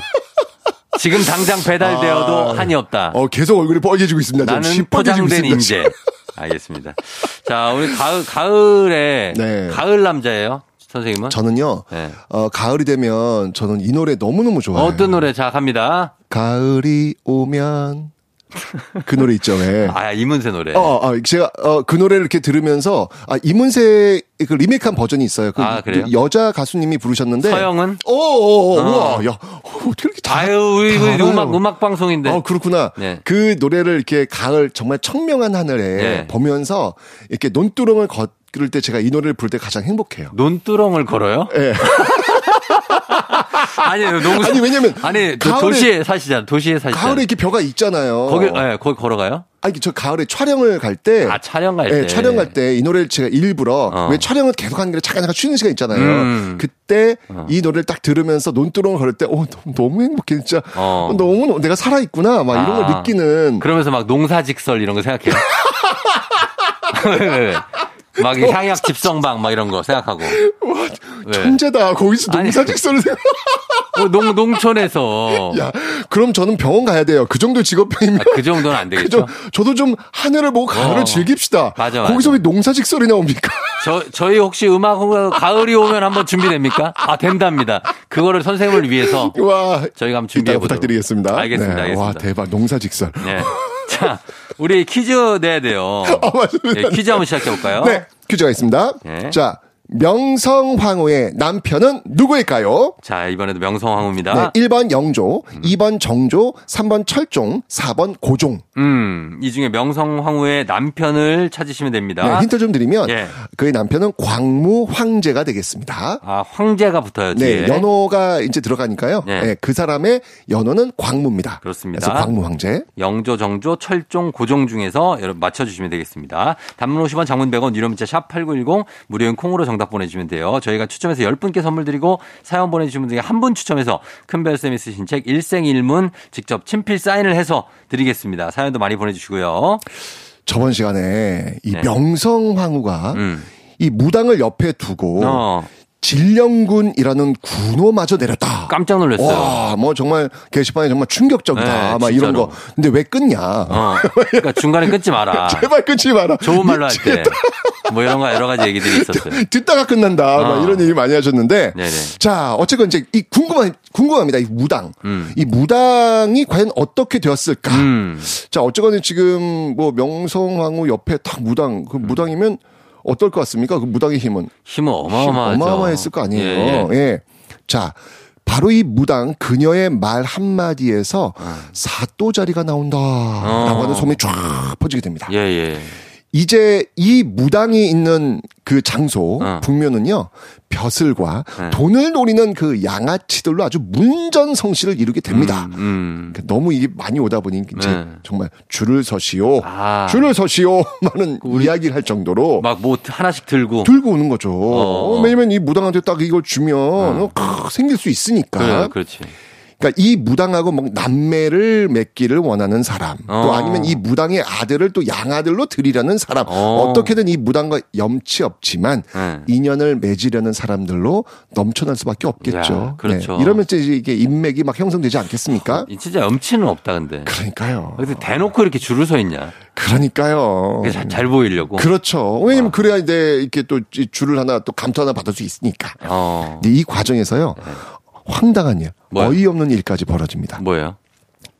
지금 당장 배달되어도 아. 한이 없다. 어 계속 얼굴이 뻐개지고 있습니다. 나는 포장된 인재. 알겠습니다. 자, 우리 가을, 가을에, 네. 가을 남자예요? 선생님은? 저는요. 네. 어 가을이 되면 저는 이 노래 너무 너무 좋아해요. 어떤 노래? 자, 갑니다. 가을이 오면 그 노래 있죠. 왜? 아, 이문세 노래. 어, 어, 제가 어, 그 노래를 이렇게 들으면서 아 이문세 그 리메이크한 버전이 있어요. 그 아, 그래요? 여자 가수님이 부르셨는데. 서영은? 오, 오, 오, 어. 우와, 야, 어떻게 이렇게 다. 아유, 우리, 다 우리? 음악, 음악 방송인데. 어, 그렇구나. 네. 그 노래를 이렇게 가을 정말 청명한 하늘에 네. 보면서 이렇게 논두렁을 걷을 때 제가 이 노래를 부를 때 가장 행복해요. 논두렁을 걸어요? 예. 아니, 농 아니, 왜냐면 아니, 그 가을에- 도시에 사시잖아. 도시에 사시잖아. 가을에 이렇게 벼가 있잖아요. 거기, 예, 거기 걸어가요? 아니, 저 가을에 촬영을 갈 때. 아, 촬영 갈 예, 때. 촬영 갈 때 이 노래를 제가 일부러 어. 왜 촬영을 계속 하는 게 잠깐 잠깐 쉬는 시간 있잖아요. 음. 그때 어. 이 노래를 딱 들으면서 논두렁을 걸을 때, 어, 너무, 너무 행복해 진짜. 어. 너무 내가 살아 있구나 막 이런 걸 아. 느끼는. 그러면서 막 농사직설 이런 거 생각해요. 막이 향약 집성방 막 이런 거 생각하고. 왜? 천재다. 거기서. 농사직설을 생각. 어, 농, 농촌에서. 야, 그럼 저는 병원 가야 돼요. 그 정도 직업병이면. 아, 그 정도는 안 되겠죠. 그죠? 저도 좀 하늘을 보고 가을을 어. 즐깁시다. 맞아, 맞아. 거기서 왜 농사직설이 나옵니까? 저, 저희 혹시 음악 가을이 오면 한번 준비됩니까? 아, 된답니다. 그거를 선생님을 위해서 와, 저희가 한번 준비해 보도록. 부탁드리겠습니다. 알겠습니다. 네, 알겠습니다. 와, 대박. 농사직설. 네. 자, 우리 퀴즈 내야 돼요. 아, 맞습니다. 예, 퀴즈 한번 시작해 볼까요? 네, 퀴즈가 있습니다. 네. 자, 명성황후의 남편은 누구일까요? 자, 이번에도 명성황후입니다. 네, 1번 영조, 2번 정조, 3번 철종, 4번 고종. 음, 이 중에 명성황후의 남편을 찾으시면 됩니다. 네, 힌트 좀 드리면 예. 그의 남편은 광무 황제가 되겠습니다. 아, 황제가 붙어요, 뒤에. 네, 연호가 이제 들어가니까요. 예. 네, 그 사람의 연호는 광무입니다. 그렇습니다. 그래서 광무 황제. 영조, 정조, 철종, 고종 중에서 여러분 맞춰 주시면 되겠습니다. 단문 50원, 장문 100원, 유료 문자 샵 8910, 무료인 콩으로 정답 보내주시면 돼요. 저희가 추첨해서 10분께 선물 드리고 사연 보내주신 분 중에 한 분 추첨해서 큰별쌤이 쓰신 책 일생일문 직접 친필 사인을 해서 드리겠습니다. 사연도 많이 보내주시고요. 저번 시간에 이 네. 명성황후가 음. 이 무당을 옆에 두고 어, 진령군이라는 군호마저 내렸다. 깜짝 놀랐어요. 와, 뭐 정말 게시판에 정말 충격적이다. 네, 막 이런 진짜로. 거. 근데 왜 끊냐? 어, 그러니까 중간에 끊지 마라. 제발 끊지 마라. 좋은 말로 할 때. 뭐 이런 거 여러 가지 얘기들이 있었어요. 듣다가 끝난다. 어. 막 이런 얘기 많이 하셨는데. 네네. 자, 어쨌건 이제 이 궁금한, 궁금합니다. 이 무당. 음. 이 무당이 과연 어떻게 되었을까? 음. 자, 어쨌건 지금 뭐 명성황후 옆에 딱 무당, 그 무당이면 어떨 것 같습니까? 그 무당의 힘은. 힘은 힘 어마어마하죠. 어마어마했을 거 아니에요. 예, 예. 예. 자, 바로 이 무당 그녀의 말 한마디에서 어. 사또 자리가 나온다라고 하는 소문이 쫙 퍼지게 됩니다. 예, 예. 이제 이 무당이 있는 그 장소 어. 북면은요 벼슬과 네. 돈을 노리는 그 양아치들로 아주 문전성시를 이루게 됩니다. 음, 음. 그러니까 너무 이게 많이 오다 보니 이제 네. 정말 줄을 서시오, 아. 줄을 서시오 많은 이야기를 할 정도로 막 뭐 하나씩 들고. 들고 오는 거죠. 어. 어, 왜냐면 이 무당한테 딱 이걸 주면 어, 크, 생길 수 있으니까. 그래, 그렇지. 그러니까 이 무당하고 뭐 남매를 맺기를 원하는 사람, 또 어. 아니면 이 무당의 아들을 또 양아들로 드리려는 사람, 어. 어. 떻게든이 무당과 염치 없지만 네. 인연을 맺으려는 사람들로 넘쳐날 수밖에 없겠죠. 야, 그렇죠. 네. 이러면 이제 이게 인맥이 막 형성되지 않겠습니까? 이 진짜 염치는 없다, 근데. 그러니까요. 근데 대놓고 이렇게 줄을 서 있냐. 그러니까요. 잘, 잘 보이려고. 그렇죠. 왜냐면 그래야 이제 이렇게 또이 줄을 하나 또 감투 하나 받을 수 있으니까. 어. 근데 이 과정에서요. 황당한 일, 뭐요? 어이없는 일까지 벌어집니다. 뭐예요?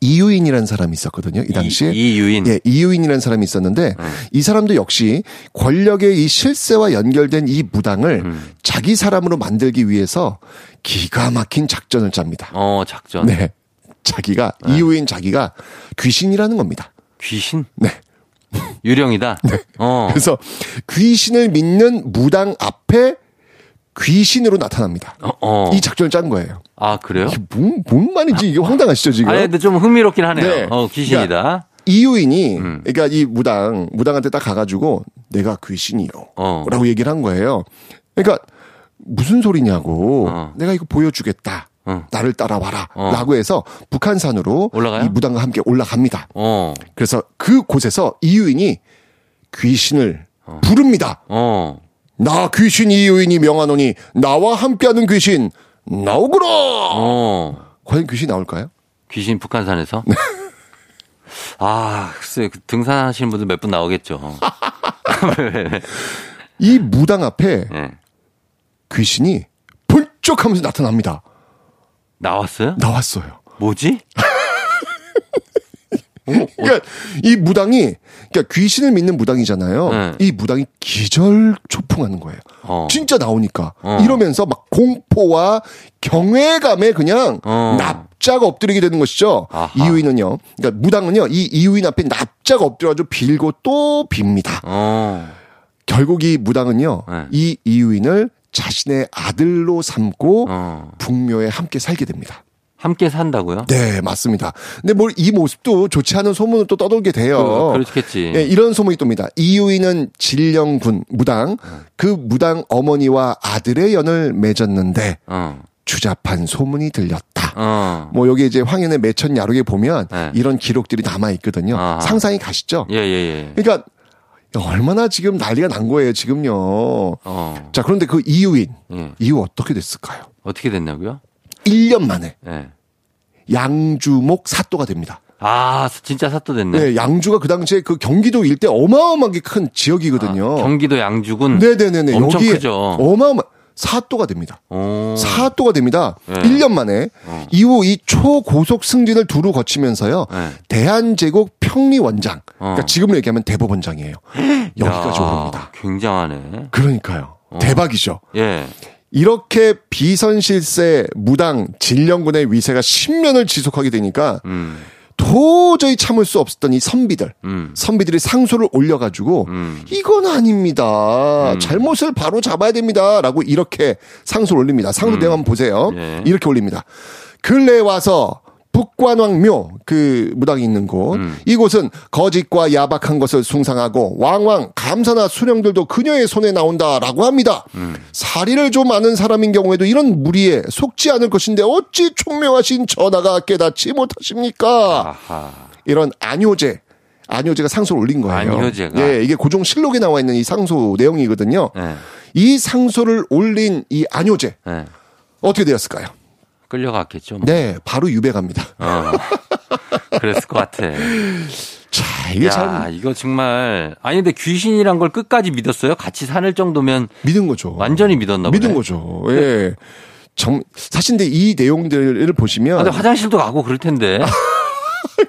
이유인이라는 사람이 있었거든요. 이 당시에. 이, 이유인. 예, 이유인이라는 사람이 있었는데 이 사람도 역시 권력의 이 실세와 연결된 이 무당을 음. 자기 사람으로 만들기 위해서 기가 막힌 작전을 짭니다. 어, 작전. 네. 자기가 이유인 자기가 귀신이라는 겁니다. 귀신? 네. 유령이다? 어. 그래서 귀신을 믿는 무당 앞에 귀신으로 나타납니다. 어, 어. 이 작전을 짠 거예요. 아, 그래요? 이게 뭔, 뭔 말인지 이게 황당하시죠, 지금? 아니, 근데 좀 흥미롭긴 하네요. 네. 어, 귀신이다. 그러니까 이유인이, 음. 그러니까 이 무당, 무당한테 딱 가가지고, 내가 귀신이요. 어. 라고 얘기를 한 거예요. 그러니까, 무슨 소리냐고, 어. 내가 이거 보여주겠다. 어. 나를 따라와라. 어. 라고 해서 북한산으로 올라가요? 이 무당과 함께 올라갑니다. 어. 그래서 그 곳에서 이유인이 귀신을 부릅니다. 어. 나 귀신 이유인이 명하노니 나와 함께하는 귀신 나오거라. 어. 과연 귀신 나올까요? 귀신 북한산에서? 아, 글쎄, 그 등산하시는 분들 몇 분 나오겠죠. 이 무당 앞에 예. 귀신이 번쩍하면서 나타납니다. 나왔어요? 나왔어요. 뭐지? 그러니까 이 무당이 그러니까 귀신을 믿는 무당이잖아요. 네. 이 무당이 기절 초풍하는 거예요. 어. 진짜 나오니까 어. 이러면서 막 공포와 경외감에 그냥 어. 납작 엎드리게 되는 것이죠. 아하. 이유인은요. 그러니까 무당은요. 이 이유인 앞에 납작 엎드려가지고 빌고 또 빕니다. 어. 결국 이 무당은요. 네. 이 이유인을 자신의 아들로 삼고 어. 북묘에 함께 살게 됩니다. 함께 산다고요? 네, 맞습니다. 근데 뭘 이 모습도 좋지 않은 소문을 또 떠돌게 돼요. 그, 그렇겠지. 예, 이런 소문이 돕니다. 이유인은 진령군 무당, 그 무당 어머니와 아들의 연을 맺었는데 어. 주잡한 소문이 들렸다. 어. 뭐 여기 이제 황현의 매천 야록에 보면 네. 이런 기록들이 남아 있거든요. 아하. 상상이 가시죠? 예, 예, 예. 그러니까 얼마나 지금 난리가 난 거예요, 지금요. 어. 자, 그런데 그 이유인 예. 이유 어떻게 됐을까요? 어떻게 됐냐고요? 1년 만에 예. 양주목 사또가 됩니다. 아, 진짜 사또 됐네. 네, 양주가 그 당시에 그 경기도 일대 어마어마하게 큰 지역이거든요. 아, 경기도 양주군. 네네네네. 엄청 여기에 크죠. 어마어마 사또가 됩니다. 어. 사또가 됩니다. 네. 1년 만에 어. 이후 이 초고속 승진을 두루 거치면서요. 네. 대한제국 평리원장. 어. 그러니까 지금으로 얘기하면 대법원장이에요. 여기까지 야, 오릅니다. 굉장하네. 그러니까요. 대박이죠. 예. 이렇게 비선실세 무당 진령군의 위세가 10년을 지속하게 되니까 음. 도저히 참을 수 없었던 이 선비들, 음. 선비들이 상소를 올려가지고 음. 이건 아닙니다. 음. 잘못을 바로 잡아야 됩니다라고 이렇게 상소를 올립니다. 상소 내용 한번 보세요. 예. 이렇게 올립니다. 근래에 와서 북관왕묘 그 무당이 있는 곳 음. 이곳은 거짓과 야박한 것을 숭상하고 왕왕 감사나 수령들도 그녀의 손에 나온다라고 합니다. 음. 사리를 좀 아는 사람인 경우에도 이런 무리에 속지 않을 것인데 어찌 총명하신 전하가 깨닫지 못하십니까? 아하. 이런 안효제 안효제가 상소를 올린 거예요. 안효제가? 예, 이게 고종 실록에 나와 있는 이 상소 내용이거든요. 예. 이 상소를 올린 이 안효제 예. 어떻게 되었을까요? 끌려갔겠죠. 뭐. 네, 바로 유배 갑니다. 어. 그랬을 것 같아. 자, 이게 야, 참 이거 정말 아니 근데 귀신이란 걸 끝까지 믿었어요? 같이 사는 정도면 믿은 거죠. 완전히 믿었나 보네. 믿은 거죠. 예. 정, 사실 근데 이 내용들을 보시면 아, 근데 화장실도 가고 그럴 텐데.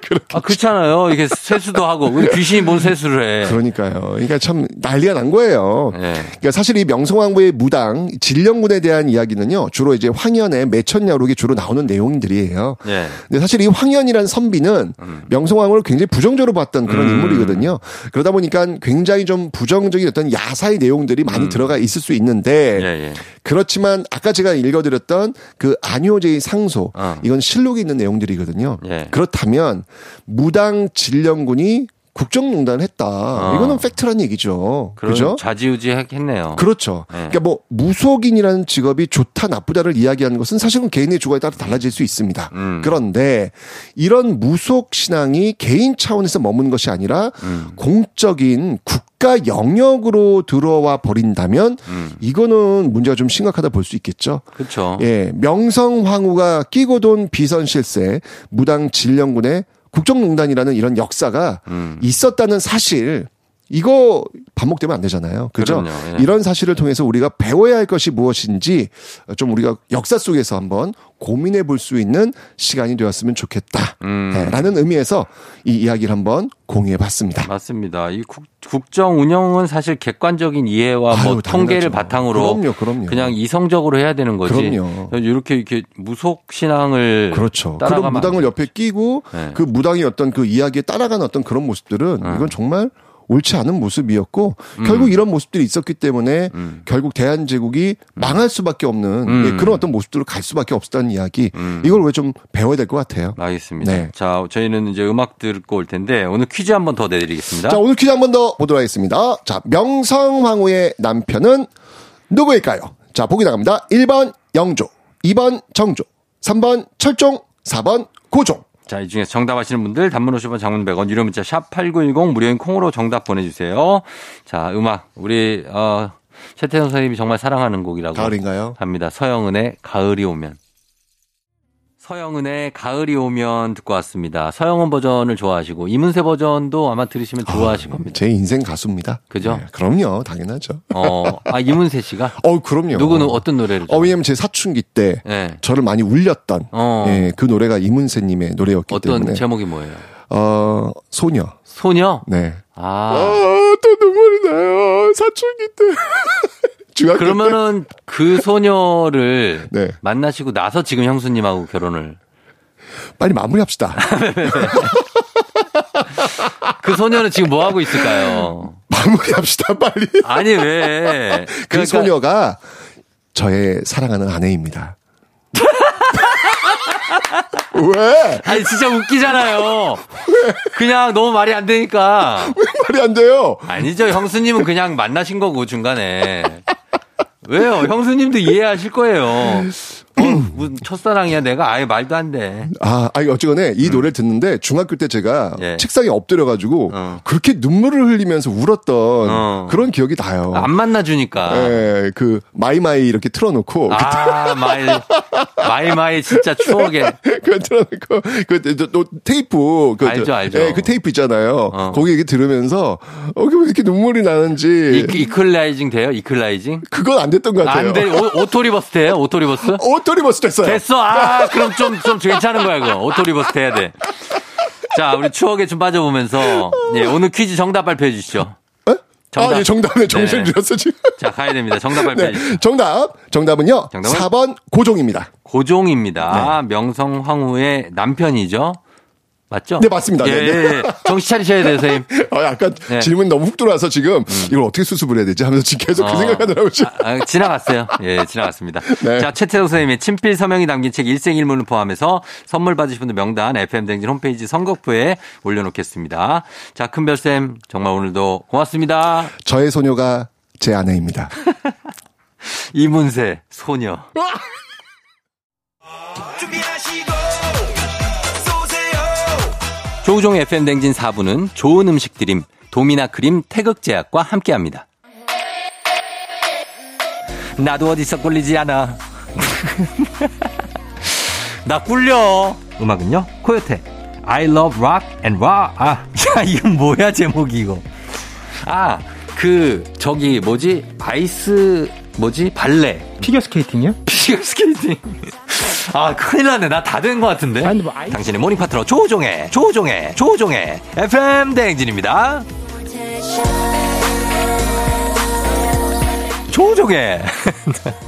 아, 그렇잖아요. 이게 세수도 하고. 귀신이 뭔 세수를 해. 그러니까요. 그러니까 참 난리가 난 거예요. 예. 그러니까 사실 이 명성황후의 무당 진령군에 대한 이야기는요. 주로 이제 황현의 매천야록이 주로 나오는 내용들이에요. 예. 근데 사실 이 황현이라는 선비는 명성황후를 굉장히 부정적으로 봤던 그런 음. 인물이거든요. 그러다 보니까 굉장히 좀 부정적인 어떤 야사의 내용들이 많이 들어가 있을 수 있는데 음. 예, 예. 그렇지만 아까 제가 읽어드렸던 그 안효제의 상소 어. 이건 실록에 있는 내용들이거든요. 예. 그렇다면 무당 진령군이 국정농단을 했다. 어. 이거는 팩트란 얘기죠. 그죠? 좌지우지 했겠네요. 그렇죠. 예. 그러니까 뭐 무속인이라는 직업이 좋다 나쁘다를 이야기하는 것은 사실은 개인의 주관에 따라 달라질 수 있습니다. 음. 그런데 이런 무속 신앙이 개인 차원에서 머문 것이 아니라 음. 공적인 국가 영역으로 들어와 버린다면 음. 이거는 문제가 좀 심각하다 볼 수 있겠죠. 그렇죠. 예, 명성황후가 끼고 돈 비선실세 무당 진령군의 국정농단이라는 이런 역사가 음. 있었다는 사실 이거 반복되면 안 되잖아요. 그죠? 예. 이런 사실을 통해서 우리가 배워야 할 것이 무엇인지 좀 우리가 역사 속에서 한번 고민해 볼 수 있는 시간이 되었으면 좋겠다. 음. 네, 라는 의미에서 이 이야기를 한번 공유해 봤습니다. 맞습니다. 이 국, 국정 운영은 사실 객관적인 이해와 뭐 아유, 통계를 당연하죠. 바탕으로 그럼요, 그럼요. 그냥 이성적으로 해야 되는 거지. 그럼요. 이렇게 이렇게 무속 신앙을 그렇죠. 그런 무당을 안 옆에 끼고 네. 그 무당이 어떤 그 이야기에 따라가는 어떤 그런 모습들은 음. 이건 정말 옳지 않은 모습이었고 결국 이런 모습들이 있었기 때문에 음. 결국 대한제국이 망할 수밖에 없는 음. 예, 그런 어떤 모습들을 갈 수밖에 없었다는 이야기 음. 이걸 왜 좀 배워야 될 것 같아요. 알겠습니다. 네. 자, 저희는 이제 음악 듣고 올 텐데 오늘 퀴즈 한 번 더 내드리겠습니다. 자 오늘 퀴즈 한 번 더 보도록 하겠습니다. 자 명성황후의 남편은 누구일까요? 자 보기 나갑니다. 1번 영조, 2번 정조, 3번 철종, 4번 고종. 자, 이 중에서 정답 아시는 분들 단문 50원 장문 100원 유료 문자 샵 8910 무료인 콩으로 정답 보내주세요. 자, 음악. 우리, 어, 최태성 선생님이 정말 사랑하는 곡이라고 가을인가요? 합니다. 서영은의 가을이 오면. 서영은의 가을이 오면 듣고 왔습니다. 서영은 버전을 좋아하시고 이문세 버전도 아마 들으시면 좋아하실 겁니다. 제 인생 가수입니다. 그죠? 네, 그럼요, 당연하죠. 어, 아, 이문세 씨가? 어, 그럼요. 누구는 어떤 노래를? 어, 왜냐면 제 사춘기 때 네. 저를 많이 울렸던 어. 예, 그 노래가 이문세님의 노래였기 어떤 때문에 제목이 뭐예요? 어 소녀. 소녀? 네. 아. 아, 또 눈물이 나요. 사춘기 때. 중학교 때. 그러면은 그 소녀를 네. 만나시고 나서 지금 형수님하고 결혼을 빨리 마무리합시다. 그 소녀는 지금 뭐 하고 있을까요? 마무리합시다, 빨리. 아니 왜? 그 그러니까 소녀가 저의 사랑하는 아내입니다. 왜? 아니 진짜 웃기잖아요. 그냥 너무 말이 안 되니까. 왜 말이 안 돼요? 아니죠. 형수님은 그냥 만나신 거고 중간에. 왜요? 형수님도 이해하실 거예요. 어, 무슨 첫사랑이야 내가 아예 말도 안 돼. 아, 아니 어쨌거나 이 노래를 듣는데 중학교 때 제가 음. 예. 책상에 엎드려 가지고 어. 그렇게 눈물을 흘리면서 울었던 어. 그런 기억이 나요. 안 만나 주니까. 예, 그 마이마이 이렇게 틀어 놓고 아 마이 마이 마이 진짜 추억에. 그 틀어 놓고 그 저, 또 테이프 그, 알죠, 저, 알죠. 예, 그 테이프 있잖아요. 어. 거기 이렇게 들으면서 어, 왜 이렇게 눈물이 나는지 이, equalizing 돼요? equalizing? 그건 안 됐던 것 같아요. 안 돼. 오, auto reverse 돼요? auto reverse? auto reverse 됐어요. 됐어. 아, 그럼 좀, 좀 괜찮은 거야, 그거. auto reverse 돼야 돼. 자, 우리 추억에 좀 빠져보면서, 예, 오늘 퀴즈 정답 발표해 주시죠. 에? 정답. 아, 예, 정답에 정신을 네네. 잃었어, 지금. 자, 가야 됩니다. 정답 발표해 네. 주세요. 정답. 정답은요. 정답은? 4번 고종입니다. 고종입니다. 네. 명성 황후의 남편이죠. 맞죠? 네, 맞습니다. 예, 네, 네. 예, 예. 정신 차리셔야 돼요, 선생님. 어, 약간 네. 음. 질문 너무 훅 들어와서 지금 이걸 어떻게 수습을 해야 되지 하면서 지금 계속 그 어. 생각하느라고 지금. 아, 아, 지나갔어요. 예, 지나갔습니다. 네. 자, 최태성 선생님의 친필 서명이 담긴 책 일생일문을 포함해서 선물 받으실 분들 명단 FM댕진 홈페이지 선곡부에 올려놓겠습니다. 자, 큰별쌤, 정말 오늘도 고맙습니다. 저의 소녀가 제 아내입니다. 이문세, 소녀. 조우종의 FM댕진 4부는 좋은 음식 드림, 도미나 크림 태극제약과 함께합니다. 나도 어디서 꿀리지 않아. 나 꿀려. 음악은요? 코요태. I love rock and rock. 아, 야, 이건 뭐야, 제목이 이거. 아, 그, 저기, 뭐지? 아이스, 뭐지? 발레. 피겨 스케이팅이요? 피겨 스케이팅. 아, 큰일 났네. 나 다 된 것 같은데. 아니, 뭐 아이- 당신의 morning 파트너 조우종의, 조우종의, 조우종의 FM 대행진입니다. 조우종의.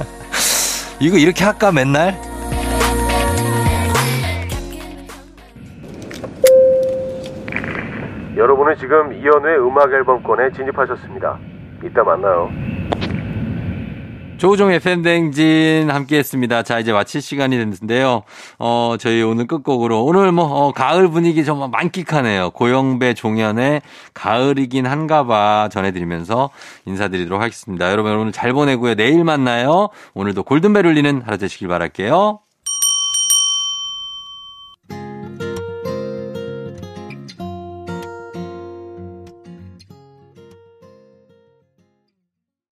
이거 이렇게 할까, 맨날? 여러분은 지금 이현우의 음악 앨범권에 진입하셨습니다. 이따 만나요. 조우종의 팬댕진 함께 했습니다. 자, 이제 마칠 시간이 됐는데요. 어, 저희 오늘 끝곡으로, 오늘 뭐, 어, 가을 분위기 정말 만끽하네요. 고영배 종현의 가을이긴 한가 봐 전해드리면서 인사드리도록 하겠습니다. 여러분 오늘 잘 보내고요. 내일 만나요. 오늘도 골든벨 울리는 하루 되시길 바랄게요.